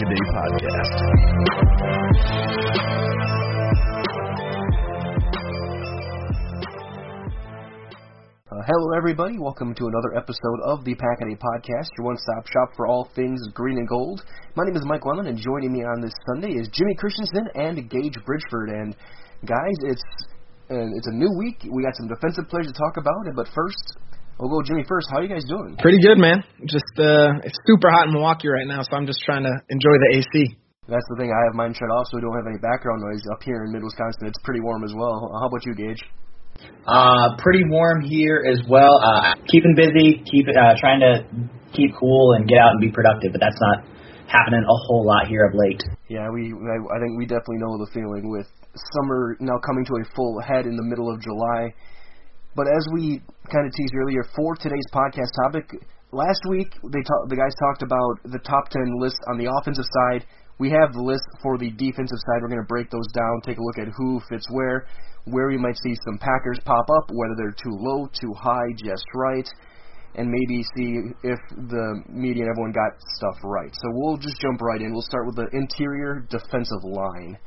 Podcast. Uh, hello, everybody. Welcome to another episode of the Pack a Podcast, your one-stop shop for all things green and gold. My name is Mike Lemon, and joining me on this Sunday is Jimmy Christensen and Gage Bridgeford. And guys, it's uh, it's a new week. We got some defensive players to talk about, but first, we'll go Jimmy first. How are you guys doing? Pretty good, man. Just uh, it's super hot in Milwaukee right now, so I'm just trying to enjoy the AC. That's the thing. I have mine shut off, so we don't have any background noise up here in mid Wisconsin. It's pretty warm as well. How about you, Gage? Uh, pretty warm here as well. Uh, keeping busy, keep uh, trying to keep cool and get out and be productive, but that's not happening a whole lot here of late. Yeah, we I, I think we definitely know the feeling with summer now coming to a full head in the middle of July. But as we kind of teased earlier, for today's podcast topic, last week they talk, the guys talked about the top ten list on the offensive side. We have the list for the defensive side. We're going to break those down, take a look at who fits where, where we might see some Packers pop up, whether they're too low, too high, just right, and maybe see if the media and everyone got stuff right. So we'll just jump right in. We'll start with the interior defensive line.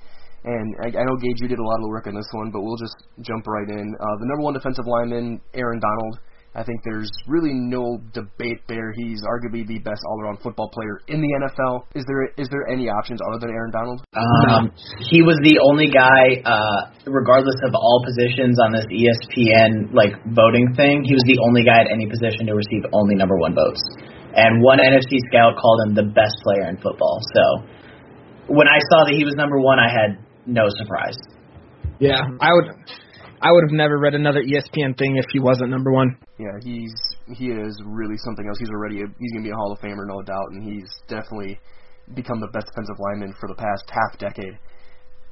And I, I know Gage, you did a lot of work on this one, but we'll just jump right in. Uh, the number one defensive lineman, Aaron Donald. I think there's really no debate there. He's arguably the best all-around football player in the NFL. Is there is there any options other than Aaron Donald? Um, he was the only guy, uh, regardless of all positions on this ESPN like voting thing. He was the only guy at any position to receive only number one votes. And one NFC scout called him the best player in football. So when I saw that he was number one, I had no surprise. Yeah, I would. I would have never read another ESPN thing if he wasn't number one. Yeah, he's he is really something else. He's already a, he's gonna be a Hall of Famer, no doubt, and he's definitely become the best defensive lineman for the past half decade.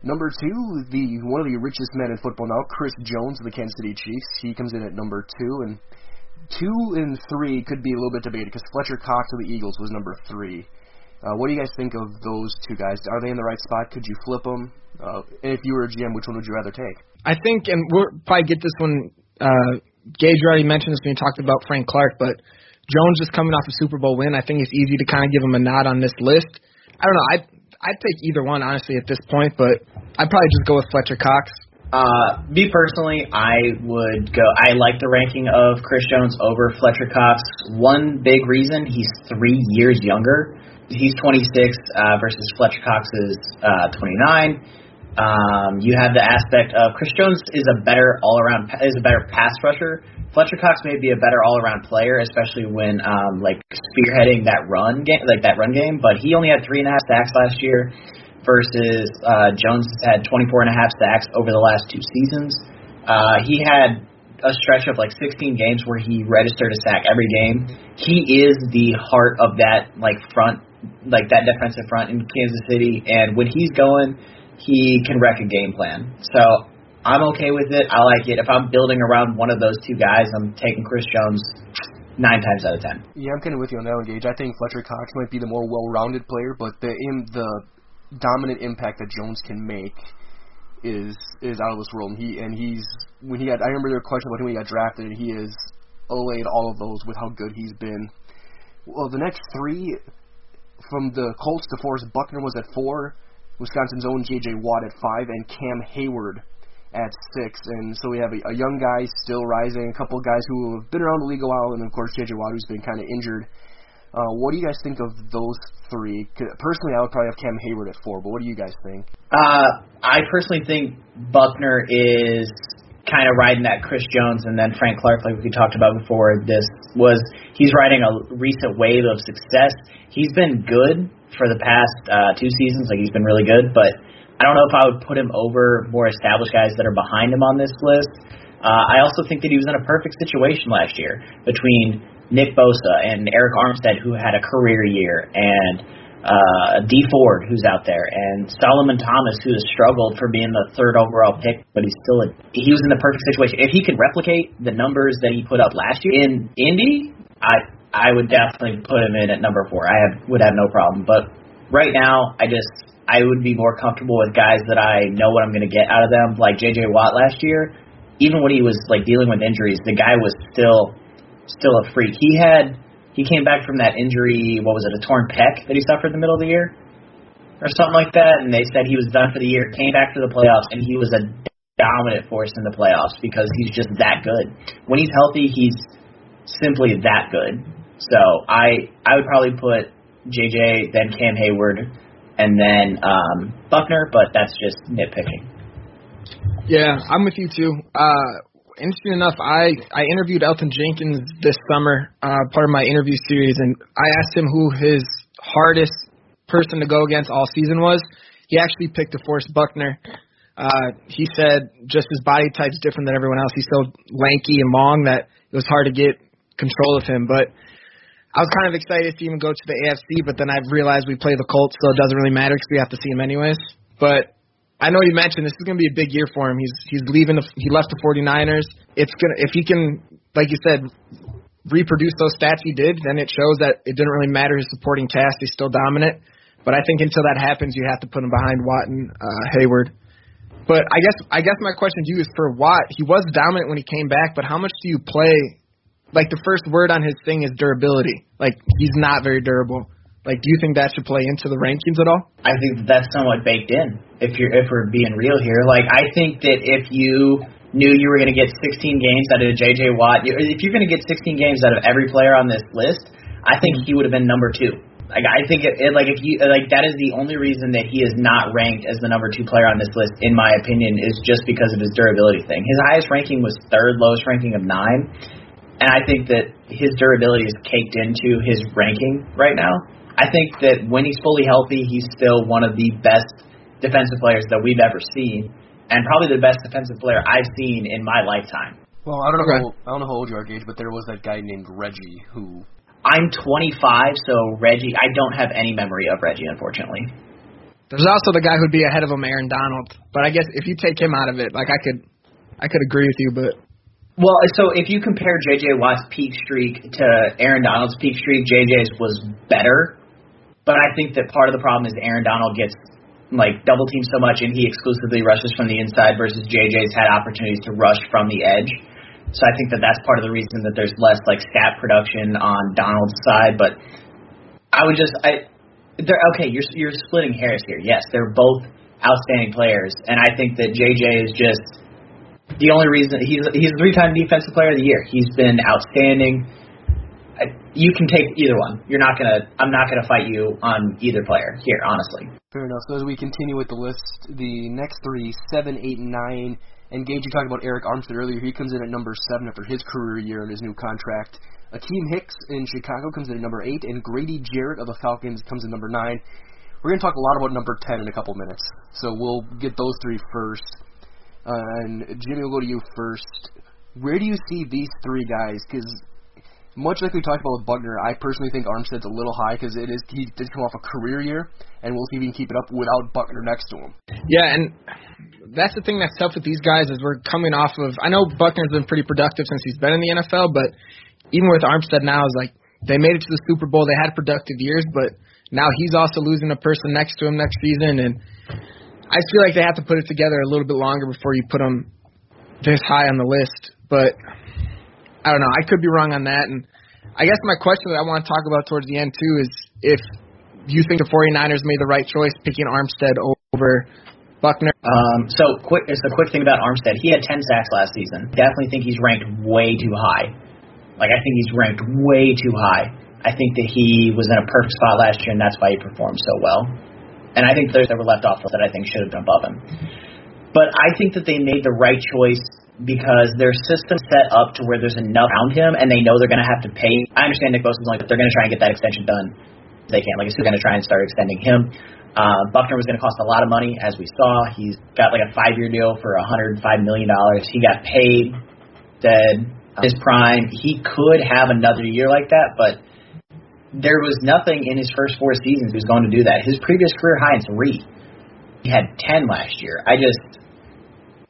Number two, the one of the richest men in football now, Chris Jones of the Kansas City Chiefs. He comes in at number two, and two and three could be a little bit debated because Fletcher Cox of the Eagles was number three. Uh, what do you guys think of those two guys? Are they in the right spot? Could you flip them? Uh, and if you were a GM, which one would you rather take? I think, and we'll probably get this one. Uh, Gage already mentioned this when he talked about Frank Clark, but Jones just coming off a Super Bowl win. I think it's easy to kind of give him a nod on this list. I don't know. I I'd take either one honestly at this point, but I'd probably just go with Fletcher Cox. Uh, me personally, I would go. I like the ranking of Chris Jones over Fletcher Cox. One big reason he's three years younger. He's 26 uh, versus Fletcher Cox's uh, 29. Um, you have the aspect of Chris Jones is a better all around is a better pass rusher. Fletcher Cox may be a better all around player, especially when um, like spearheading that run game, like that run game. But he only had three and a half sacks last year, versus uh, Jones has had 24 and a half sacks over the last two seasons. Uh, he had a stretch of like 16 games where he registered a sack every game. He is the heart of that like front, like that defensive front in Kansas City, and when he's going he can wreck a game plan. So I'm okay with it. I like it. If I'm building around one of those two guys, I'm taking Chris Jones nine times out of ten. Yeah, I'm kind of with you on that one, Gage. I think Fletcher Cox might be the more well-rounded player, but the in, the dominant impact that Jones can make is is out of this world. And he and he's when he got I remember there were questions about him when he got drafted, and he has allayed all of those with how good he's been. Well, the next three from the Colts DeForest Buckner was at four. Wisconsin's own J.J. Watt at five, and Cam Heyward at six. And so we have a, a young guy still rising, a couple of guys who have been around the league a while, and of course J.J. Watt who's been kind of injured. Uh, what do you guys think of those three? Personally, I would probably have Cam Heyward at four, but what do you guys think? Uh, I personally think Buckner is kind of riding that Chris Jones and then Frank Clark, like we talked about before. This was he's riding a recent wave of success. He's been good for the past uh, two seasons. Like he's been really good, but I don't know if I would put him over more established guys that are behind him on this list. Uh, I also think that he was in a perfect situation last year between Nick Bosa and Arik Armstead, who had a career year, and uh, Dee Ford, who's out there, and Solomon Thomas, who has struggled for being the third overall pick, but he's still a, he was in the perfect situation. If he could replicate the numbers that he put up last year in Indy, I I would definitely put him in at number four. I have, would have no problem. But right now, I just I would be more comfortable with guys that I know what I'm going to get out of them, like J.J. Watt last year. Even when he was like dealing with injuries, the guy was still still a freak. He had he came back from that injury. What was it? A torn pec that he suffered in the middle of the year, or something like that. And they said he was done for the year. Came back to the playoffs, and he was a dominant force in the playoffs because he's just that good. When he's healthy, he's simply that good. So I I would probably put JJ, then Cam Heyward, and then um, Buckner, but that's just nitpicking. Yeah, I'm with you too. Uh, interesting enough, I I interviewed Elgton Jenkins this summer, uh, part of my interview series, and I asked him who his hardest person to go against all season was. He actually picked DeForest Buckner. Uh, he said just his body type's different than everyone else. He's so lanky and long that it was hard to get control of him. But I was kind of excited to even go to the AFC, but then I realized we play the Colts, so it doesn't really matter because we have to see him anyways. But I know you mentioned this is going to be a big year for him. He's he's leaving. The, he left the 49ers. It's gonna if he can, like you said, reproduce those stats he did, then it shows that it didn't really matter his supporting cast. He's still dominant. But I think until that happens, you have to put him behind Watt and uh, Heyward. But I guess I guess my question to you is for Watt. He was dominant when he came back, but how much do you play like the first word on his thing is durability. Like he's not very durable. Like, do you think that should play into the rankings at all? I think that's somewhat baked in. If you're if we're being real here, like I think that if you knew you were going to get 16 games out of J.J. Watt, if you're going to get 16 games out of every player on this list, I think he would have been number two. Like I think it, it like if you like that is the only reason that he is not ranked as the number two player on this list, in my opinion, is just because of his durability thing. His highest ranking was third, lowest ranking of nine and I think that his durability is caked into his ranking right now. I think that when he's fully healthy, he's still one of the best defensive players that we've ever seen, and probably the best defensive player I've seen in my lifetime. Well, I don't know. Okay. How, I don't know how old you are, Gage, but there was that guy named Reggie who. I'm 25, so Reggie. I don't have any memory of Reggie, unfortunately. There's also the guy who'd be ahead of him, Aaron Donald. But I guess if you take him out of it, like I could, I could agree with you. But well, so if you compare J.J. Watt's peak streak to Aaron Donald's peak streak, J.J.'s was better. But I think that part of the problem is Aaron Donald gets like double teamed so much and he exclusively rushes from the inside versus JJ's had opportunities to rush from the edge. So I think that that's part of the reason that there's less like stat production on Donald's side. But I would just I they're okay. You're you're splitting hairs here. Yes, they're both outstanding players, and I think that JJ is just The only reason he's he's a three-time defensive player of the year. He's been outstanding. You can take either one. You're not gonna. I'm not gonna fight you on either player here, honestly. Fair enough. So as we continue with the list, the next three, seven, eight, and nine. And Gage, you talked about Arik Armstead earlier. He comes in at number seven after his career year and his new contract. Akiem Hicks in Chicago comes in at number eight, and Grady Jarrett of the Falcons comes in number nine. We're going to talk a lot about number 10 in a couple minutes, so we'll get those three first. Uh, and Jimmy, we'll go to you first. Where do you see these three guys? Because much like we talked about with Buckner, I personally think Armstead's a little high because it is he did come off a career year, and we'll see if he can keep it up without Buckner next to him. Yeah, and that's the thing that's tough with these guys is we're coming off of. I know Buckner's been pretty productive since he's been in the NFL, but even with Armstead now, is like they made it to the Super Bowl. They had productive years, but now he's also losing a person next to him next season, and I feel like they have to put it together a little bit longer before you put them this high on the list. But I don't know. I could be wrong on that. And I guess my question that I want to talk about towards the end too is if you think the 49ers made the right choice picking Armstead over Buckner. Um, so quick, it's a quick thing about Armstead. He had 10 sacks last season. Definitely think he's ranked way too high. Like I think he's ranked way too high. I think that he was in a perfect spot last year, and that's why he performed so well. And I think there's that were left off that I think should have been above him. But I think that they made the right choice because their system set up to where there's enough around him, and they know they're going to have to pay. I understand Nick Bosa's like they're going to try and get that extension done. They can't. Like, they're going to try and start extending him. Uh, Buckner was going to cost a lot of money, as we saw. He's got like a five-year deal for 105 million dollars. He got paid. Dead his prime. He could have another year like that, but there was nothing in his first four seasons was going to do that. His previous career high is three. He had ten last year. I just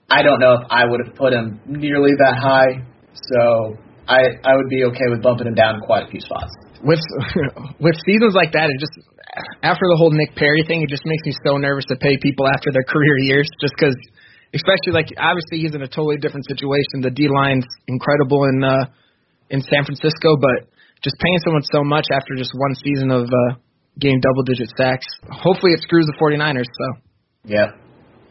I don't know if I would have put him nearly that high. So I I would be okay with bumping him down quite a few spots. With with seasons like that, it just after the whole Nick Perry thing, it just makes me so nervous to pay people after their career years, just because, especially like obviously he's in a totally different situation. The D line's incredible in uh, in San Francisco, but just paying someone so much after just one season of uh, getting double digit sacks. Hopefully it screws the 49ers. So. Yeah.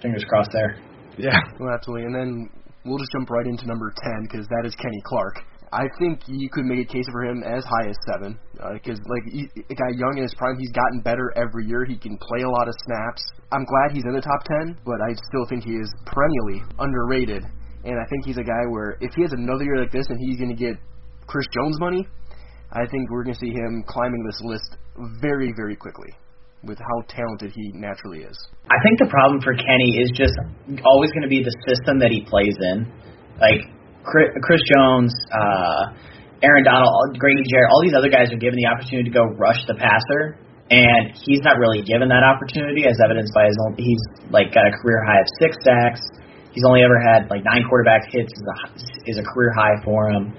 Fingers crossed there. Yeah. Well, absolutely. And then we'll just jump right into number 10 because that is Kenny Clark. I think you could make a case for him as high as seven, because uh, like he, a guy young in his prime, he's gotten better every year. He can play a lot of snaps. I'm glad he's in the top ten, but I still think he is perennially underrated. And I think he's a guy where if he has another year like this and he's going to get Chris Jones money, I think we're going to see him climbing this list very, very quickly with how talented he naturally is. I think the problem for Kenny is just always going to be the system that he plays in. Like Chris Jones, uh, Aaron Donald, Grady Jarrett, all these other guys are given the opportunity to go rush the passer, and he's not really given that opportunity, as evidenced by his own, he's like got a career high of six sacks. He's only ever had like nine quarterback hits is a, is a career high for him,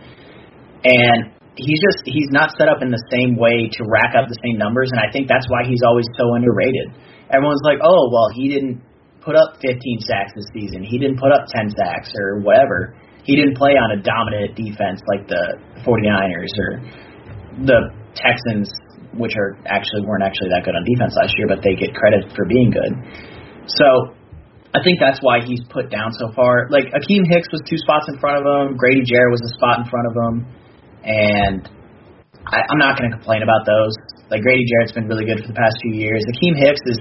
and he's just he's not set up in the same way to rack up the same numbers, and I think that's why he's always so underrated. Everyone's like, oh well, he didn't put up 15 sacks this season. He didn't put up 10 sacks or whatever. He didn't play on a dominant defense like the 49ers or the Texans, which are actually weren't actually that good on defense last year, but they get credit for being good. So I think that's why he's put down so far. Like Akiem Hicks was two spots in front of him. Grady Jarrett was a spot in front of him and I, I'm not going to complain about those. Like Grady Jarrett's been really good for the past few years. Akiem Hicks is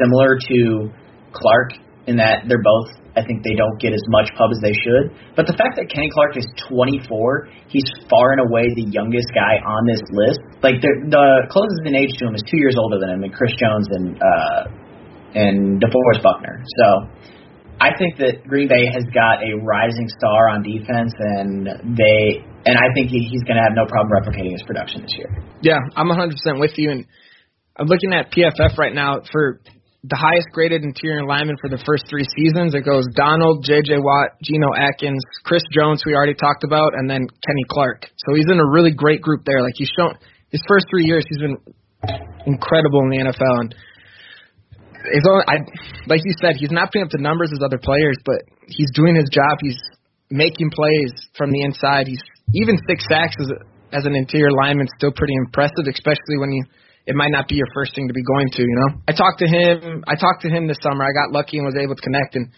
similar to Clark in that they're both. I think they don't get as much pub as they should. But the fact that Kenny Clark is 24, he's far and away the youngest guy on this list. Like the, the closest in age to him is two years older than him, and Chris Jones and uh, and DeForest Buckner. So I think that Green Bay has got a rising star on defense, and they and I think he, he's going to have no problem replicating his production this year. Yeah, I'm 100% with you, and I'm looking at PFF right now for the highest graded interior lineman for the first three seasons. It goes Donald, J.J. Watt, Geno Atkins, Chris Jones, we already talked about, and then Kenny Clark. So he's in a really great group there. Like he's shown his first three years, he's been incredible in the NFL, and his own, I, like you said, he's not putting up the numbers as other players, but he's doing his job. He's making plays from the inside. He's even six sacks as, as an interior lineman still pretty impressive, especially when you it might not be your first thing to be going to. You know, I talked to him. I talked to him this summer. I got lucky and was able to connect, and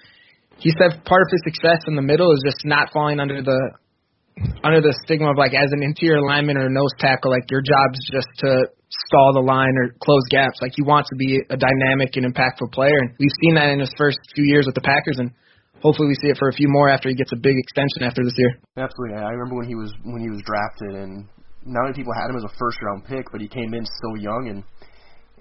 he said part of his success in the middle is just not falling under the under the stigma of like as an interior lineman or nose tackle, like your job's just to stall the line or close gaps. Like he wants to be a dynamic and impactful player, and we've seen that in his first few years with the Packers, and hopefully we see it for a few more after he gets a big extension after this year. Absolutely, I remember when he was when he was drafted, and not many people had him as a first round pick, but he came in so young and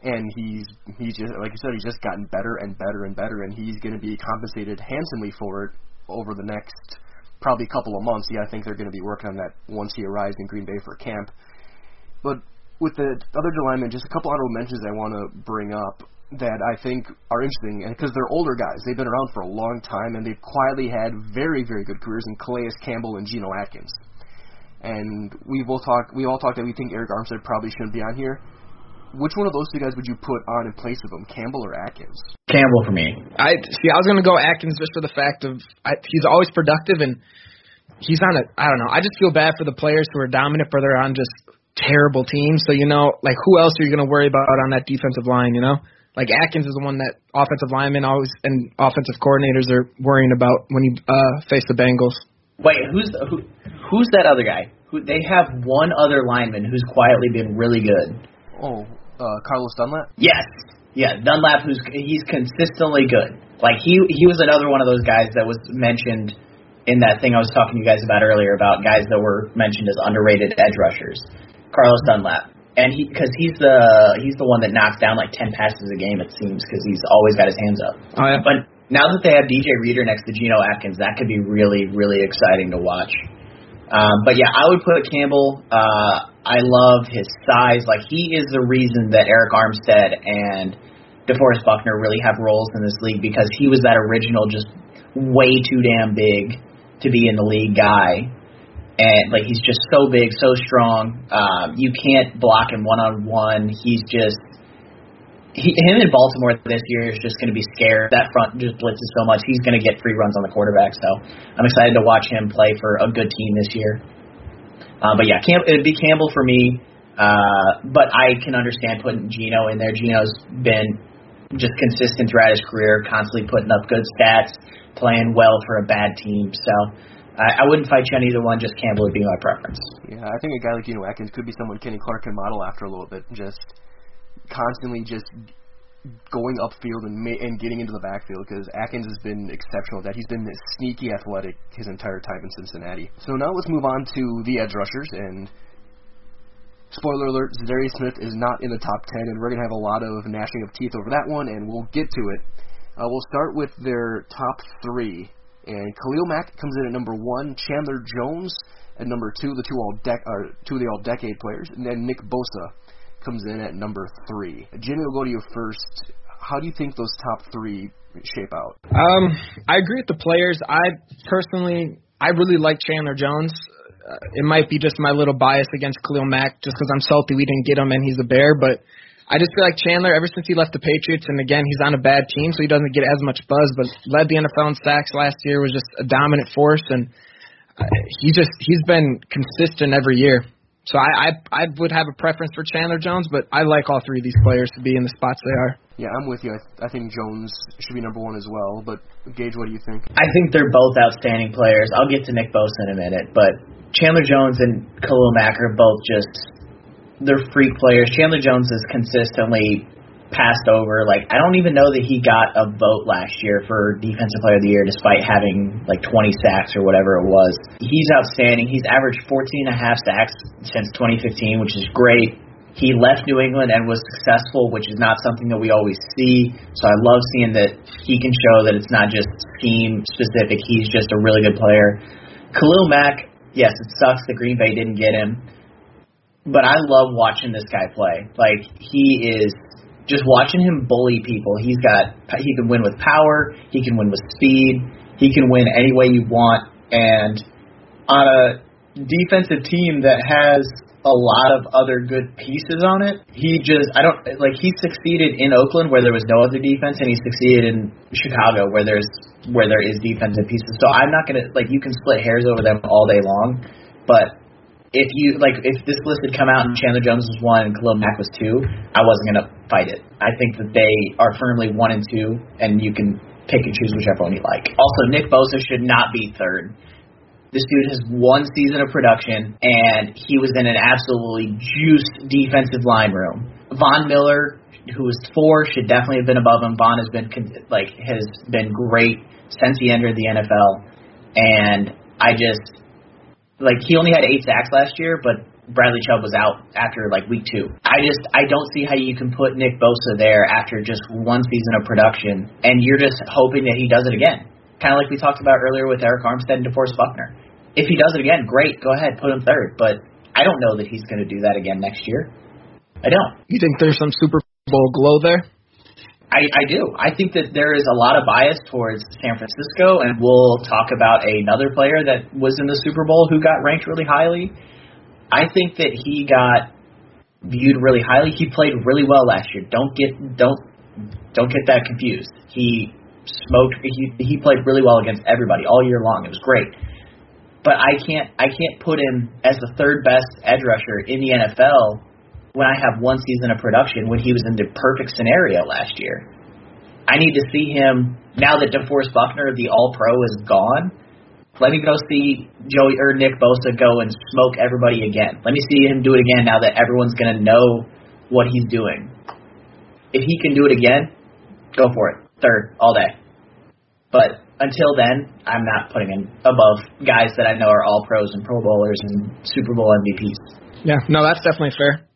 and he's he's just like you said, he's just gotten better and better and better, and he's going to be compensated handsomely for it over the next probably couple of months. Yeah, I think they're going to be working on that once he arrives in Green Bay for camp. But with the other linemen, just a couple honorable mentions I want to bring up that I think are interesting, and because they're older guys, they've been around for a long time, and they've quietly had very, very good careers in Calais Campbell and Geno Atkins. And we both talk, we all talked that we think Arik Armstead probably shouldn't be on here which one of those two guys would you put on in place of him, Campbell or Atkins? Campbell for me. I see. I was going to go Atkins just for the fact of I, he's always productive and he's on a. I don't know. I just feel bad for the players who are dominant, but they're on just terrible team. So you know, like who else are you going to worry about on that defensive line? You know, like Atkins is the one that offensive linemen always and offensive coordinators are worrying about when you uh, face the Bengals. Wait, who's who? Who's that other guy? Who they have one other lineman who's quietly been really good. Oh, uh, Carlos Dunlap? Yes. Yeah, Dunlap, who's he's consistently good. Like he he was another one of those guys that was mentioned in that thing I was talking to you guys about earlier about guys that were mentioned as underrated edge rushers. Carlos Dunlap, and he because he's the he's the one that knocks down like ten passes a game it seems because he's always got his hands up. Oh, yeah. But now that they have DJ Reader next to Geno Atkins, that could be really really exciting to watch. Um, but yeah, I would put Campbell. Uh, I love his size. Like he is the reason that Arik Armstead and DeForest Buckner really have roles in this league because he was that original, just way too damn big to be in the league guy. And like he's just so big, so strong. Um, you can't block him one on one. He's just he, him in Baltimore this year is just going to be scared. That front just blitzes so much. He's going to get free runs on the quarterback. So I'm excited to watch him play for a good team this year. Uh, but yeah, Cam- it'd be Campbell for me. Uh, but I can understand putting Geno in there. Geno's been just consistent throughout his career, constantly putting up good stats, playing well for a bad team. So I, I wouldn't fight you on either one. Just Campbell would be my preference. Yeah, I think a guy like Geno Atkins could be someone Kenny Clark can model after a little bit. Just constantly just going upfield and ma- and getting into the backfield because Atkins has been exceptional at that. He's been sneaky athletic his entire time in Cincinnati. So now let's move on to the edge rushers and spoiler alert, Za'Darius Smith is not in the top 10 and we're to have a lot of gnashing of teeth over that one and we'll get to it. Uh, we'll start with their top three. And Khalil Mack comes in at number one, Chandler Jones at number two, the two all dec- uh, two of the all decade players, and then Nick Bosa comes in at number three. Jimmy, we'll go to you first. How do you think those top three shape out? Um, I agree with the players. I personally, I really like Chandler Jones. Uh, it might be just my little bias against Khalil Mack, just because I'm salty we didn't get him and he's a Bear. But I just feel like Chandler, ever since he left the Patriots, and again he's on a bad team, so he doesn't get as much buzz. But led the NFL in sacks last year, was just a dominant force, and uh, he just he's been consistent every year. So I, I I would have a preference for Chandler Jones, but I like all three of these players to be in the spots they are. Yeah, I'm with you. I, th- I think Jones should be number one as well. But Gage, what do you think? I think they're both outstanding players. I'll get to Nick Bosa in a minute, but Chandler Jones and Khalil Mack are both just they're freak players. Chandler Jones is consistently passed over. Like I don't even know that he got a vote last year for defensive player of the year despite having like 20 sacks or whatever it was. He's outstanding. He's averaged 14 and a half sacks since 2015, which is great. He left New England and was successful, which is not something that we always see. So I love seeing that he can show that it's not just scheme specific. He's just a really good player. Khalil Mack, yes, it sucks that Green Bay didn't get him, but I love watching this guy play. Like he is just watching him bully people. He's got he can win with power, he can win with speed, he can win any way you want. And on a defensive team that has a lot of other good pieces on it, he just I don't like he succeeded in Oakland where there was no other defense, and he succeeded in Chicago where there's where there is defensive pieces. So I'm not gonna like you can split hairs over them all day long, but if you like if this list had come out and Chandler Jones was one and Khalil Mack was two, I wasn't gonna fight it. I think that they are firmly one and two, and you can pick and choose whichever one you like. Also, Nick Bosa should not be third. This dude has one season of production, and he was in an absolutely juiced defensive line room. Von Miller, who was four, should definitely have been above him. Von has been like has been great since he entered the NFL, and I just like he only had eight sacks last year, but Bradley Chubb was out after like week two. I just I don't see how you can put Nick Bosa there after just one season of production, and you're just hoping that he does it again. Kind of like we talked about earlier with Arik Armstead and DeForest Buckner. If he does it again, great, go ahead, put him third. But I don't know that he's going to do that again next year. I don't. You think there's some Super Bowl glow there? I, I do. I think that there is a lot of bias towards San Francisco, and we'll talk about another player that was in the Super Bowl who got ranked really highly I think that he got viewed really highly. He played really well last year. Don't get don't don't get that confused. He smoked. He he played really well against everybody all year long. It was great. But I can't I can't put him as the third best edge rusher in the NFL when I have one season of production when he was in the perfect scenario last year. I need to see him now that DeForest Buckner, the All Pro, is gone. Let me go see Joey or Nick Bosa go and smoke everybody again. Let me see him do it again now that everyone's going to know what he's doing. If he can do it again, go for it. Third, all day. But until then, I'm not putting him above guys that I know are all pros and Pro Bowlers and Super Bowl MVPs. Yeah, no, that's definitely fair.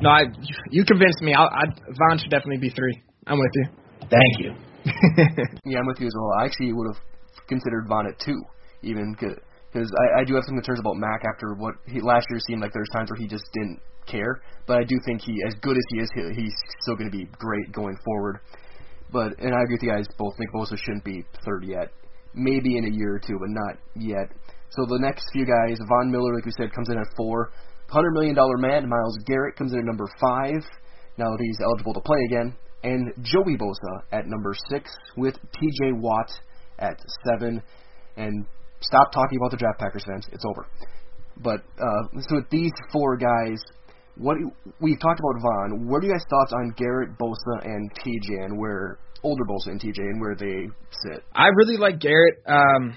No, I you convinced me. I'll, I, Von should definitely be three. I'm with you. Thank you. yeah, I'm with you as well. I actually would have considered Von at two, even because I, I do have some concerns about Mack after what he last year seemed like there's times where he just didn't care. But I do think he, as good as he is, he, he's still going to be great going forward. But and I agree with you guys both. Nick Bosa shouldn't be third yet. Maybe in a year or two, but not yet. So the next few guys, Von Miller, like we said, comes in at four. Hundred million dollar man, Myles Garrett comes in at number five. Now that he's eligible to play again, and Joey Bosa at number six with T.J. Watt at seven, and stop talking about the draft Packers fans. It's over. But uh, so with these four guys, what we've talked about Von. What are you guys' thoughts on Garrett, Bosa, and TJ, and where older Bosa and TJ and where they sit? I really like Garrett. Um,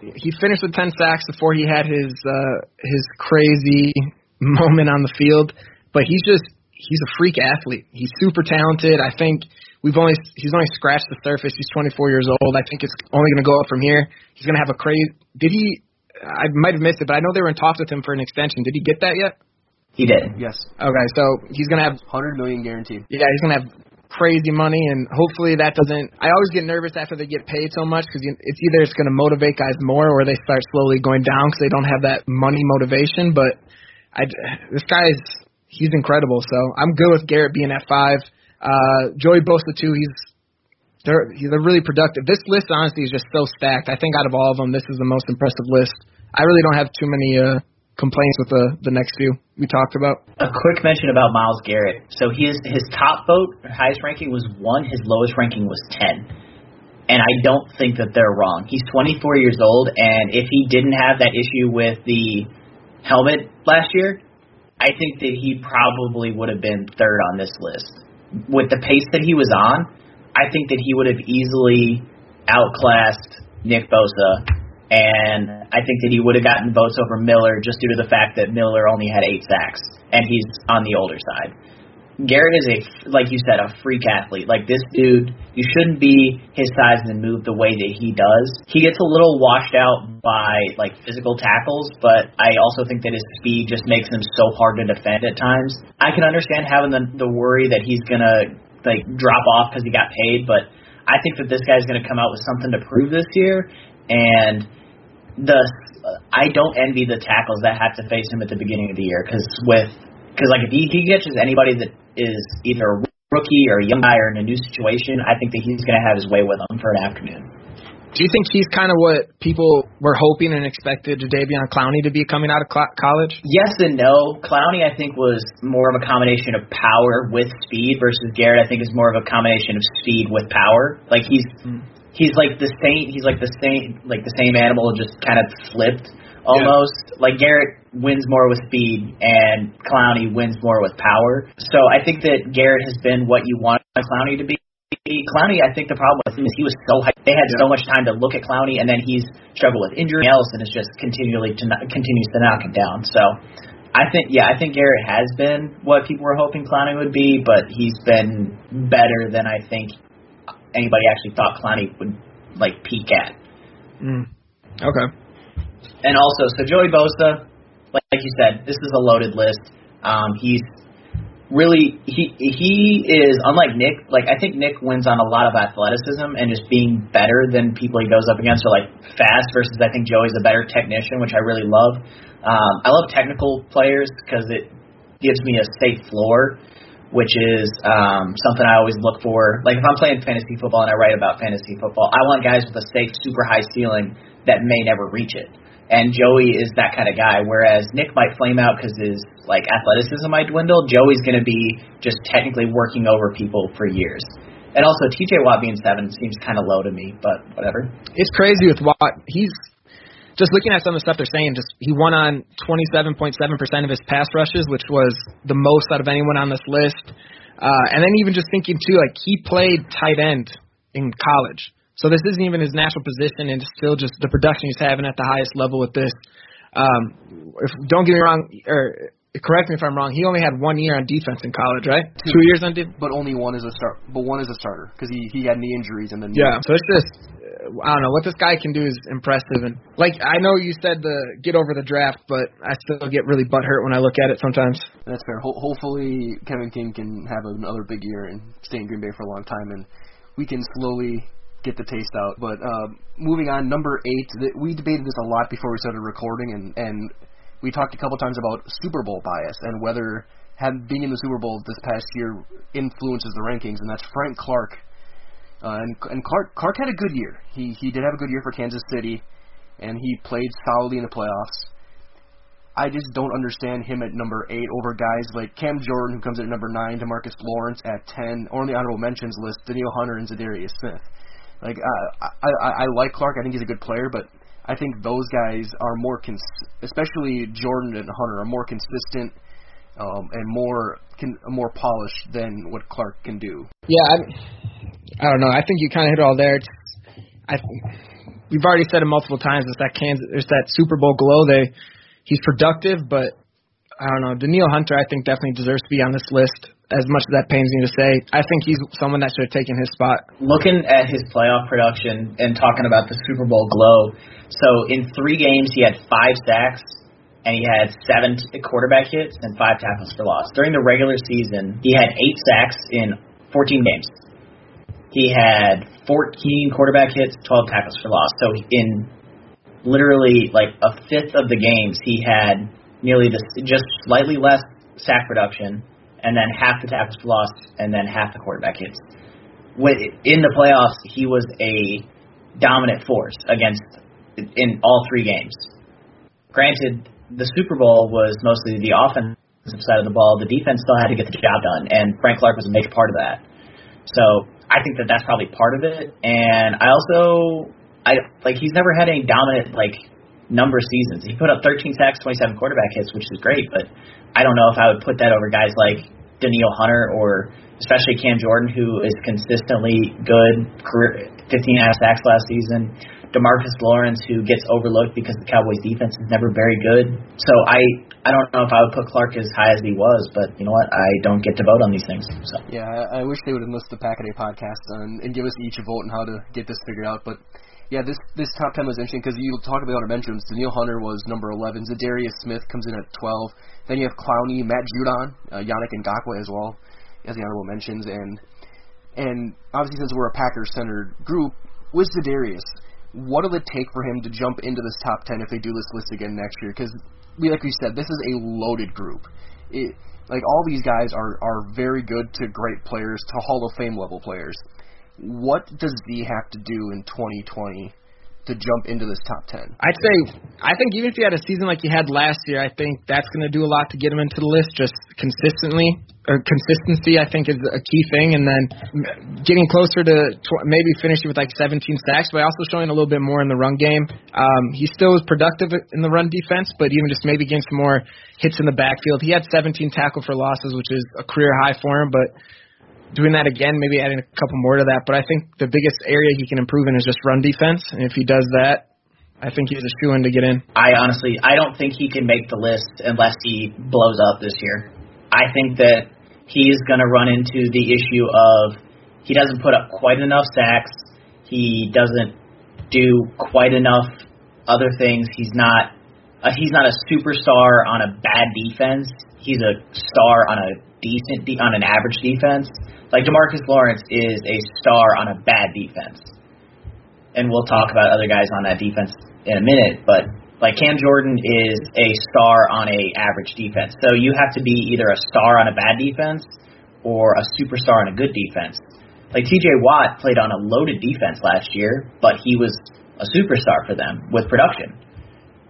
he finished with ten sacks before he had his uh, his crazy moment on the field, but he's just he's a freak athlete. He's super talented. I think We've only he's only scratched the surface. He's 24 years old. I think it's only going to go up from here. He's going to have a crazy. Did he? I might have missed it, but I know they were in talks with him for an extension. Did he get that yet? He did. Yes. Okay, so he's going to have 100 million guaranteed. Yeah, he's going to have crazy money, and hopefully that doesn't. I always get nervous after they get paid so much because it's either it's going to motivate guys more or they start slowly going down because they don't have that money motivation. But I, this guy's he's incredible. So I'm good with Garrett being at five. Uh, Joey Bosa too. He's they're they're really productive. This list honestly is just so stacked. I think out of all of them, this is the most impressive list. I really don't have too many uh, complaints with the the next few we talked about. A quick mention about Myles Garrett. So his his top vote, highest ranking was one. His lowest ranking was ten. And I don't think that they're wrong. He's 24 years old, and if he didn't have that issue with the helmet last year, I think that he probably would have been third on this list with the pace that he was on, I think that he would have easily outclassed Nick Bosa, and I think that he would have gotten votes over Miller just due to the fact that Miller only had eight sacks, and he's on the older side. Garrett is a, like you said, a freak athlete. Like this dude, you shouldn't be his size and move the way that he does. He gets a little washed out by like physical tackles, but I also think that his speed just makes him so hard to defend at times. I can understand having the the worry that he's gonna like drop off because he got paid, but I think that this guy's gonna come out with something to prove this year, and the I don't envy the tackles that have to face him at the beginning of the year because with because like if he, he catches anybody that is either a rookie or a young guy or in a new situation, I think that he's going to have his way with them for an afternoon. Do you think he's kind of what people were hoping and expected Jadeveon Clowney to be coming out of cl- college? Yes and no. Clowney, I think, was more of a combination of power with speed versus Garrett. I think is more of a combination of speed with power. Like he's mm. He's like the same. He's like the same like the same animal, just kind of flipped almost. Yeah. Like Garrett wins more with speed and Clowney wins more with power. So I think that Garrett has been what you want Clowney to be. Clowney, I think the problem with him is he was so high. They had yeah. so much time to look at Clowney, and then he's struggled with injury else, and is just continually to not, continues to knock him down. So, I think yeah, I think Garrett has been what people were hoping Clowney would be, but he's been better than I think anybody actually thought Clowney would like peak at. Mm. Okay. And also, so Joey Bosa, like, like you said, this is a loaded list. Um, he's really he he is unlike Nick. Like I think Nick wins on a lot of athleticism and just being better than people he goes up against, or like fast. Versus I think Joey's a better technician, which I really love. Um, I love technical players because it gives me a safe floor, which is um, something I always look for. Like if I'm playing fantasy football and I write about fantasy football, I want guys with a safe, super high ceiling that may never reach it and Joey is that kind of guy. Whereas Nick might flame out because his like athleticism might dwindle. Joey's going to be just technically working over people for years. And also, T.J. Watt being seven seems kind of low to me, but whatever. It's crazy with Watt. He's just looking at some of the stuff they're saying. Just he won on 27.7% of his pass rushes, which was the most out of anyone on this list. Uh, and then even just thinking too, like he played tight end in college. So this isn't even his natural position, and still just the production he's having at the highest level with this. Um, if don't get me wrong, or correct me if I'm wrong. He only had one year on defense in college, right? Two, Two years on defense, but only one as a start. But one as a starter because he he had knee injuries and then yeah. So it's just I don't know what this guy can do is impressive and like I know you said the get over the draft, but I still get really butthurt when I look at it sometimes. That's fair. Ho- hopefully Kevin King can have another big year and stay in Green Bay for a long time and we can slowly get the taste out. But uh, moving on, number eight, we debated this a lot before we started recording, and and we talked a couple times about Super Bowl bias and whether had being in the Super Bowl this past year influences the rankings, and that's Frank Clark. Uh, and and Clark Clark had a good year. He he did have a good year for Kansas City, and he played solidly in the playoffs. I just don't understand him at number eight over guys like Cam Jordan, who comes in at number nine, Demarcus Lawrence at ten, or on the honorable mentions list, Danielle Hunter and Za'Darius Smith. Like uh, I, I I like Clark. I think he's a good player, but I think those guys are more cons- especially Jordan and Hunter are more consistent um, and more can, more polished than what Clark can do. Yeah, I, I don't know. I think you kind of hit it all there. It's, I we've already said it multiple times. It's that Kansas. That Super Bowl glow. They he's productive, but I don't know. Danielle Hunter, I think definitely deserves to be on this list as much as that pains me to say, I think he's someone that should have taken his spot. Looking at his playoff production and talking about the Super Bowl glow, so in three games he had five sacks and he had seven quarterback hits and five tackles for loss. During the regular season, he had eight sacks in 14 games. He had 14 quarterback hits, 12 tackles for loss. So in literally like a fifth of the games, he had nearly the, just slightly less sack production and then half the tackles for loss, and then half the quarterback hits. In the playoffs, he was a dominant force against in all three games. Granted, the Super Bowl was mostly the offensive side of the ball. The defense still had to get the job done, and Frank Clark was a major part of that. So I think that that's probably part of it. And I also, I like he's never had any dominant like number seasons. He put up 13 sacks, 27 quarterback hits, which is great, but I don't know if I would put that over guys like Danielle Hunter or especially Cam Jordan, who is consistently good, career 15 and a half sacks last season. Demarcus Lawrence, who gets overlooked because the Cowboys' defense is never very good. So I I don't know if I would put Clark as high as he was, but you know what? I don't get to vote on these things. So yeah, I, wish they would enlist the Packaday podcast and, and give us each a vote on how to get this figured out. But yeah, this this top ten was interesting because you talk about our mentions. Danielle Hunter was number eleven. Za'Darius Smith comes in at twelve. Then you have Clowney, Matt Judon, uh, Yannick Ngakoue as well as the honorable mentions, and and obviously since we're a Packers centered group, with Za'Darius, what will it take for him to jump into this top ten if they do this list again next year? Because like we said, this is a loaded group. It, like all these guys are are very good to great players to Hall of Fame level players what does Z have to do in 2020 to jump into this top 10? I'd say, I think even if he had a season like he had last year, I think that's going to do a lot to get him into the list just consistently. Or consistency, I think, is a key thing. And then getting closer to tw- maybe finishing with like 17 sacks, but also showing a little bit more in the run game. Um, he still was productive in the run defense, but even just maybe getting some more hits in the backfield. He had 17 tackle for losses, which is a career high for him, but doing that again, maybe adding a couple more to that. But I think the biggest area he can improve in is just run defense. And if he does that, I think he's a shoe in to get in. I honestly, I don't think he can make the list unless he blows up this year. I think that he's going to run into the issue of he doesn't put up quite enough sacks. He doesn't do quite enough other things. He's not uh, he's not a superstar on a bad defense. He's a star on a decent de- on an average defense. Like Demarcus Lawrence is a star on a bad defense. And we'll talk about other guys on that defense in a minute, but like Cam Jordan is a star on a average defense. So you have to be either a star on a bad defense or a superstar on a good defense. Like TJ Watt played on a loaded defense last year, but he was a superstar for them with production.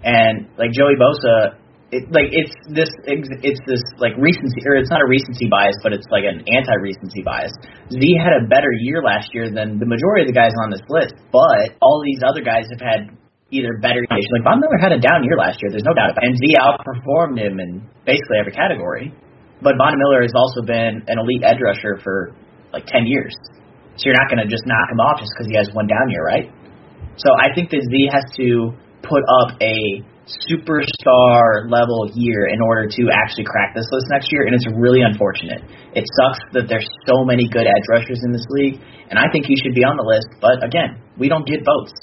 And like Joey Bosa, it, like it's this it's this like recency or it's not a recency bias, but it's like an anti-recency bias. Z had a better year last year than the majority of the guys on this list, but all these other guys have had either better. Like Von Miller had a down year last year, there's no doubt about it. And Z outperformed him in basically every category. But Von Miller has also been an elite edge rusher for like 10 years. So you're not going to just knock him off just because he has one down year, right? So I think that Z has to put up a superstar level year in order to actually crack this list next year, and it's really unfortunate. It sucks that there's so many good edge rushers in this league, and I think he should be on the list. But again, we don't get votes.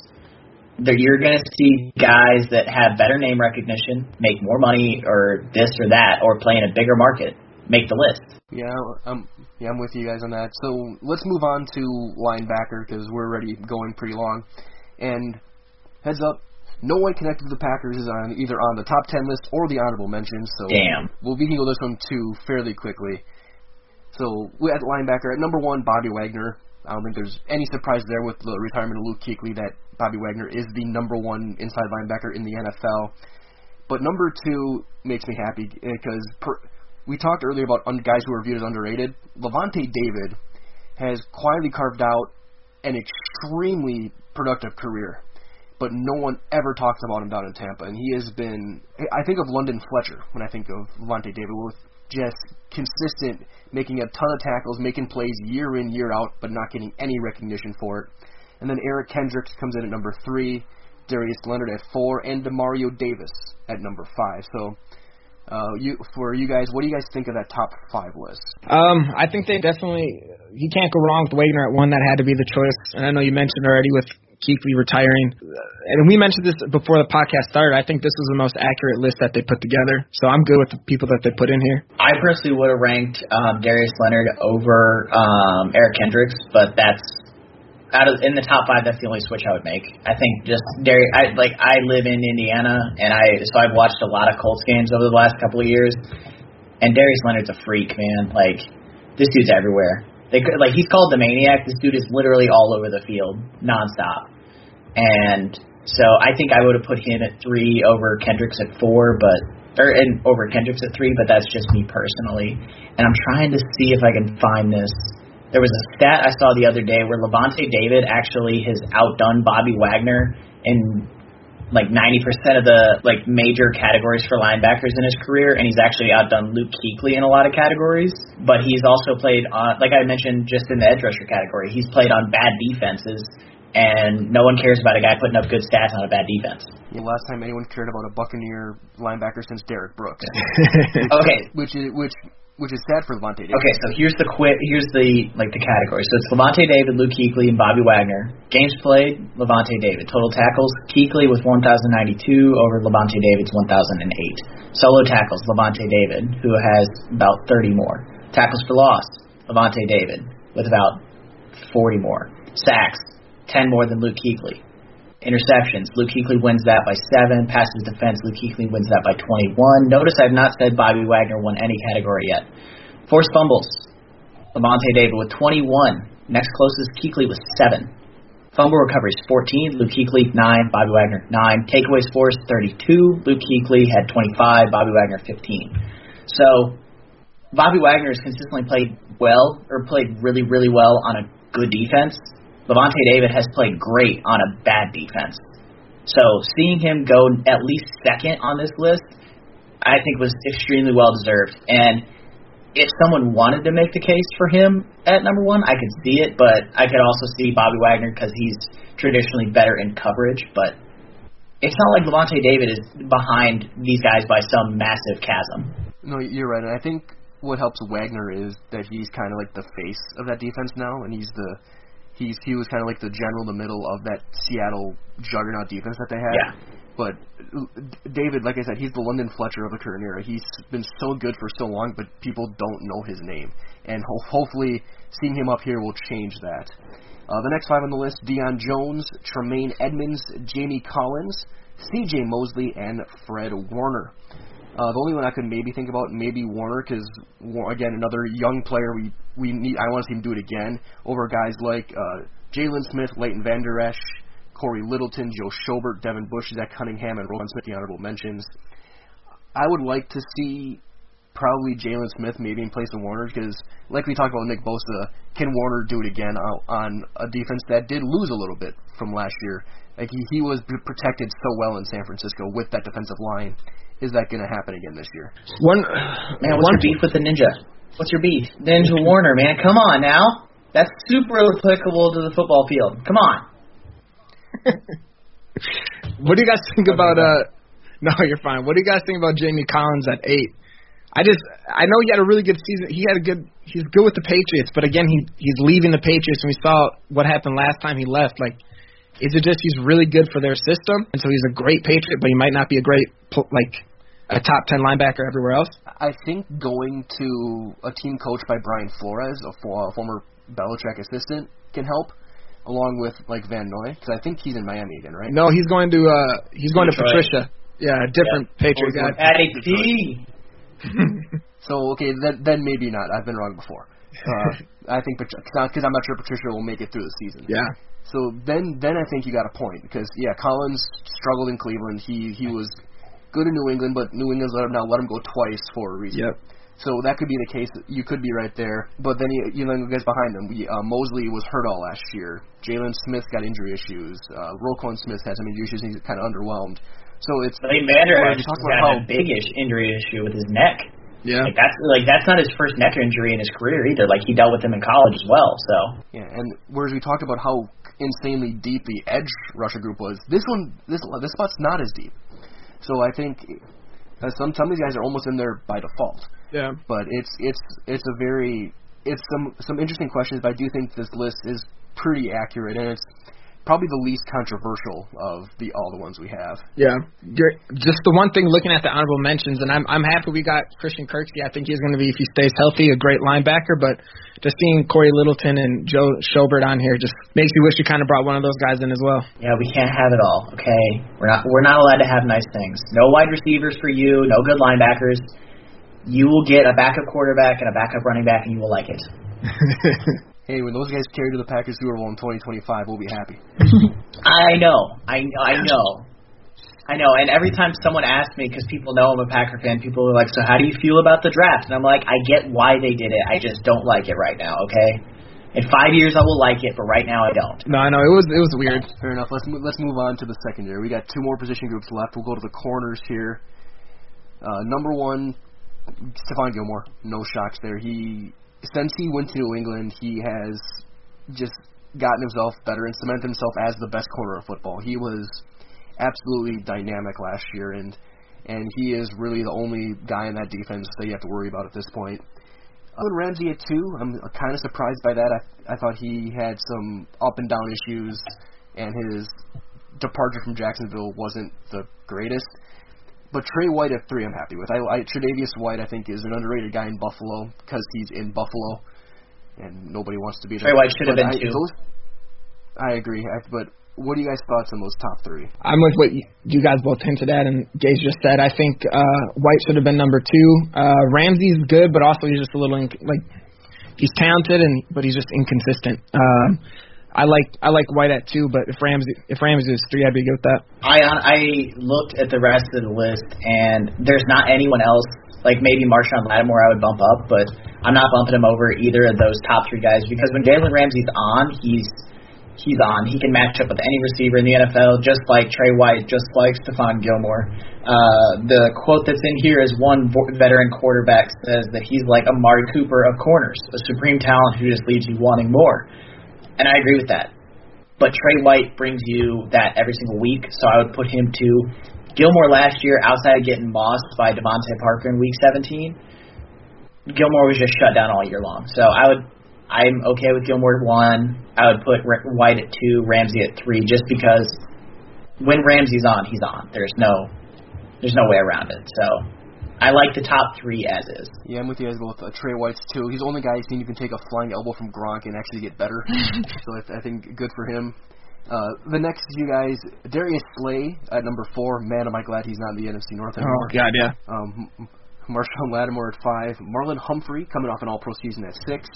You're going to see guys that have better name recognition, make more money, or this or that, or play in a bigger market, make the list. Yeah, um, yeah, I'm with you guys on that. So let's move on to linebacker because we're already going pretty long. And heads up, no one connected to the Packers is on either on the top ten list or the honorable mentions. So Damn. we'll we can go this one too fairly quickly. So we at linebacker at number one, Bobby Wagner. I don't think there's any surprise there with the retirement of Luke Kuechly that Bobby Wagner is the number one inside linebacker in the NFL. But number two makes me happy eh, because per, we talked earlier about un, guys who are viewed as underrated. Lavonte David has quietly carved out an extremely productive career, but no one ever talks about him down in Tampa. And he has been, I think of London Fletcher when I think of Lavonte David, with just consistent, making a ton of tackles, making plays year in, year out, but not getting any recognition for it. And then Eric Kendricks comes in at number three, Darius Leonard at four, and Demario Davis at number five. So, uh, you for you guys, what do you guys think of that top five list? Um, I think they definitely you can't go wrong with Wagner at one. That had to be the choice. And I know you mentioned already with Kuechly retiring, and we mentioned this before the podcast started. I think this was the most accurate list that they put together. So I'm good with the people that they put in here. I personally would have ranked um, Darius Leonard over um, Eric Kendricks, but that's out of in the top five. That's the only switch I would make. I think just Darius. I like I live in Indiana, and I so I've watched a lot of Colts games over the last couple of years, and Darius Leonard's a freak, man. Like this dude's everywhere. They like he's called the maniac. This dude is literally all over the field, nonstop. And so I think I would have put him at three over Kendricks at four, but or and over Kendricks at three, but that's just me personally. And I'm trying to see if I can find this. There was a stat I saw the other day where Lavonte David actually has outdone Bobby Wagner in like 90% of the like major categories for linebackers in his career, and he's actually outdone Luke Kuechly in a lot of categories. But he's also played on, like I mentioned, just in the edge rusher category, he's played on bad defenses, and no one cares about a guy putting up good stats on a bad defense. The last time anyone cared about a Buccaneer linebacker since Derrick Brooks. okay, which is which which is sad for Lavonte David. Okay, so here's the quit. Here's the like the category. So it's Lavonte David, Luke Kuechly, and Bobby Wagner. Games played, Lavonte David. Total tackles, Kuechly with 1,092 over Lavonte David's 1,008. Solo tackles, Lavonte David, who has about 30 more. Tackles for loss, Lavonte David with about 40 more. Sacks, 10 more than Luke Kuechly. Interceptions, Luke Kuechly wins that by 7. Passes defense, Luke Kuechly wins that by 21. Notice I've not said Bobby Wagner won any category yet. Forced fumbles, Lavonte David with 21. Next closest, Kuechly with 7. Fumble recoveries, 14. Luke Kuechly, 9. Bobby Wagner, 9. Takeaways forced, 32. Luke Kuechly had 25. Bobby Wagner, 15. So, Bobby Wagner has consistently played well, or played really, really well on a good defense. Lavonte David has played great on a bad defense. So seeing him go at least second on this list, I think was extremely well deserved. And if someone wanted to make the case for him at number one, I could see it, but I could also see Bobby Wagner because he's traditionally better in coverage. But it's not like Lavonte David is behind these guys by some massive chasm. No, you're right. And I think what helps Wagner is that he's kind of like the face of that defense now, and he's the he's he was kind of like the general in the middle of that Seattle juggernaut defense that they had. Yeah. But David, like I said, he's the London Fletcher of the current era. He's been so good for so long, but people don't know his name. And ho- hopefully, seeing him up here will change that. Uh, the next five on the list Deion Jones, Tremaine Edmunds, Jamie Collins, C.J. Mosley, and Fred Warner. Uh, the only one I could maybe think about, maybe Warner, because again, another young player. We we need. I want to see him do it again over guys like uh, Jaylon Smith, Leighton Vander Esch, Cory Littleton, Joe Schobert, Devin Bush, Zach Cunningham, and Roquan Smith, the honorable mentions. I would like to see probably Jaylon Smith maybe in place of Warner because, like we talked about Nick Bosa, can Warner do it again on a defense that did lose a little bit from last year? Like he, he was protected so well in San Francisco with that defensive line. Is that going to happen again this year? One man, what's one, your beef with the Ninja? What's your beef, Ninja Warner? Man, come on now. That's super applicable to the football field. Come on. what do you guys think about uh? No, you're fine. What do you guys think about Jamie Collins at eight? I just I know he had a really good season. He had a good he's good with the Patriots, but again he he's leaving the Patriots and we saw what happened last time he left. Like is it just he's really good for their system and so he's a great Patriot, but he might not be a great like a top 10 linebacker everywhere else? I think going to a team coached by Brian Flores, a for, a former Belichick assistant, can help along with like Van Noy? Because I think he's in Miami again, right? No, he's going to uh he's going Detroit. to Patricia. Yeah, a different yep. Patriot guy. Addy P. so okay, then then maybe not. I've been wrong before. Uh, I think because I'm not sure Patricia will make it through the season. Yeah. So then then I think you got a point because yeah, Collins struggled in Cleveland. He he was good in New England, but New England's let him now let him go twice for a reason. Yep. So that could be the case. You could be right there. But then you, you know, guys behind them. We, uh, Mosley was hurt all last year. Jaylon Smith got injury issues. Uh, Roquan Smith had some injury issues. And he's kind of underwhelmed. So it's. I mean, Vander Esch got a big injury issue with his neck. Yeah. Like that's like that's not his first neck injury in his career either. Like he dealt with them in college as well. So. Yeah, and whereas we talked about how insanely deep the edge rusher group was, this one, this this spot's not as deep. So I think uh, some some of these guys are almost in there by default. Yeah. But it's it's it's a very it's some some interesting questions, but I do think this list is pretty accurate and it's probably the least controversial of the all the ones we have. Yeah, You're, just the one thing looking at the honorable mentions, and I'm I'm happy we got Christian Kirksey. I think he's going to be, if he stays healthy, a great linebacker. But just seeing Cory Littleton and Joe Schobert on here just makes me wish we kind of brought one of those guys in as well. Yeah, we can't have it all. Okay, we're not we're not allowed to have nice things. No wide receivers for you. No good linebackers. You will get a backup quarterback and a backup running back, and you will like it. hey, when those guys carry to the Packers Super Bowl in 2025, we'll be happy. I know, I I know, I know. And every time someone asks me, because people know I'm a Packer fan, people are like, "So how do you feel about the draft?" And I'm like, I get why they did it. I just don't like it right now. Okay. In five years, I will like it, but right now, I don't. No, I know it was it was weird. Fair enough. Let's let's move on to the secondary. We got two more position groups left. We'll go to the corners here. Uh, number one, Stephon Gilmore. No shocks there. He since he went to New England, he has just gotten himself better and cemented himself as the best corner of football. He was absolutely dynamic last year, and and he is really the only guy in that defense that you have to worry about at this point. Jalen Ramsey at two, I'm kind of surprised by that. I I thought he had some up and down issues, and his departure from Jacksonville wasn't the greatest. But Tre White at three, I'm happy with. I, I Tre'Davious White, I think, is an underrated guy in Buffalo because he's in Buffalo, and nobody wants to be. Tre White should have been I, two. Those, I agree, I, but what are you guys' thoughts on those top three? I'm with what you guys both hinted at and Gage just said. I think uh, White should have been number two. Uh, Ramsey's good, but also he's just a little inc- like he's talented and but he's just inconsistent. Um, I like I like White at two, but if Ramsey if Ramsey is three, I'd be good with that. I I looked at the rest of the list, and there's not anyone else. Like maybe Marshon Lattimore, I would bump up, but I'm not bumping him over either of those top three guys because when Jalen Ramsey's on, he's he's on. He can match up with any receiver in the NFL, just like Tre White, just like Stephon Gilmore. Uh, the quote that's in here is one veteran quarterback says that he's like a Amari Cooper of corners, a supreme talent who just leaves you wanting more. And I agree with that. But Tre White brings you that every single week, so I would put him to Gilmore last year, outside of getting mossed by DeVante Parker in Week 17. Gilmore was just shut down all year long. So I would I'm okay with Gilmore at one. I would put White at two, Ramsey at three, just because when Ramsey's on, he's on. There's no there's no way around it. So I like the top three as is. Yeah, I'm with you as well. Uh, Tre White's too. He's the only guy I've seen who can take a flying elbow from Gronk and actually get better. so I, I think good for him. Uh, the next you guys, Darius Slay at number four. Man, am I glad he's not in the NFC North anymore. Oh God, yeah. Um, Marshon Lattimore at five. Marlon Humphrey coming off an All-Pro season at six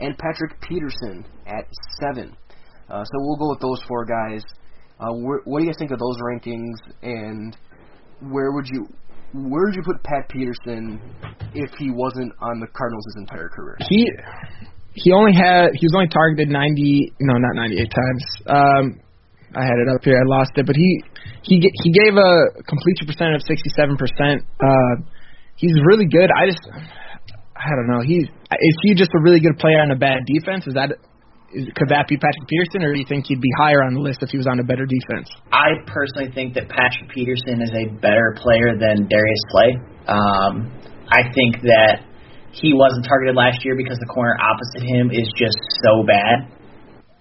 and Patrick Peterson at seven. Uh, so we'll go with those four guys. Uh, where, what do you guys think of those rankings? And where would you where would you put Pat Peterson if he wasn't on the Cardinals his entire career? He he only had he was only targeted ninety no not ninety eight times. Um, I had it up here. I lost it, but he he he gave a completion percentage of sixty seven percent. Uh, he's really good. I just I don't know. He's is he just a really good player on a bad defense? Is that could that be Patrick Peterson, or do you think he'd be higher on the list if he was on a better defense? I personally think that Patrick Peterson is a better player than Darius Slay. Um, I think that he wasn't targeted last year because the corner opposite him is just so bad.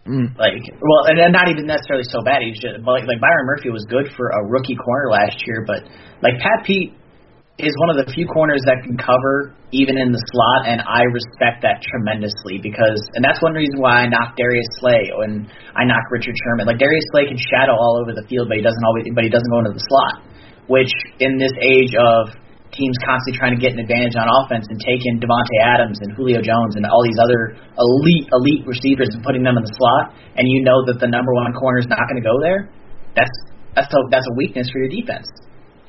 Mm. Like, well, and not even necessarily so bad. He's just like like Byron Murphy was good for a rookie corner last year, but like Pat Pete is one of the few corners that can cover even in the slot, and I respect that tremendously because, and that's one reason why I knock Darius Slay and I knock Richard Sherman. Like Darius Slay can shadow all over the field, but he doesn't always, but he doesn't go into the slot. Which in this age of teams constantly trying to get an advantage on offense and taking Davante Adams and Julio Jones and all these other elite elite receivers and putting them in the slot, and you know that the number one corner is not going to go there, that's that's a, that's a weakness for your defense.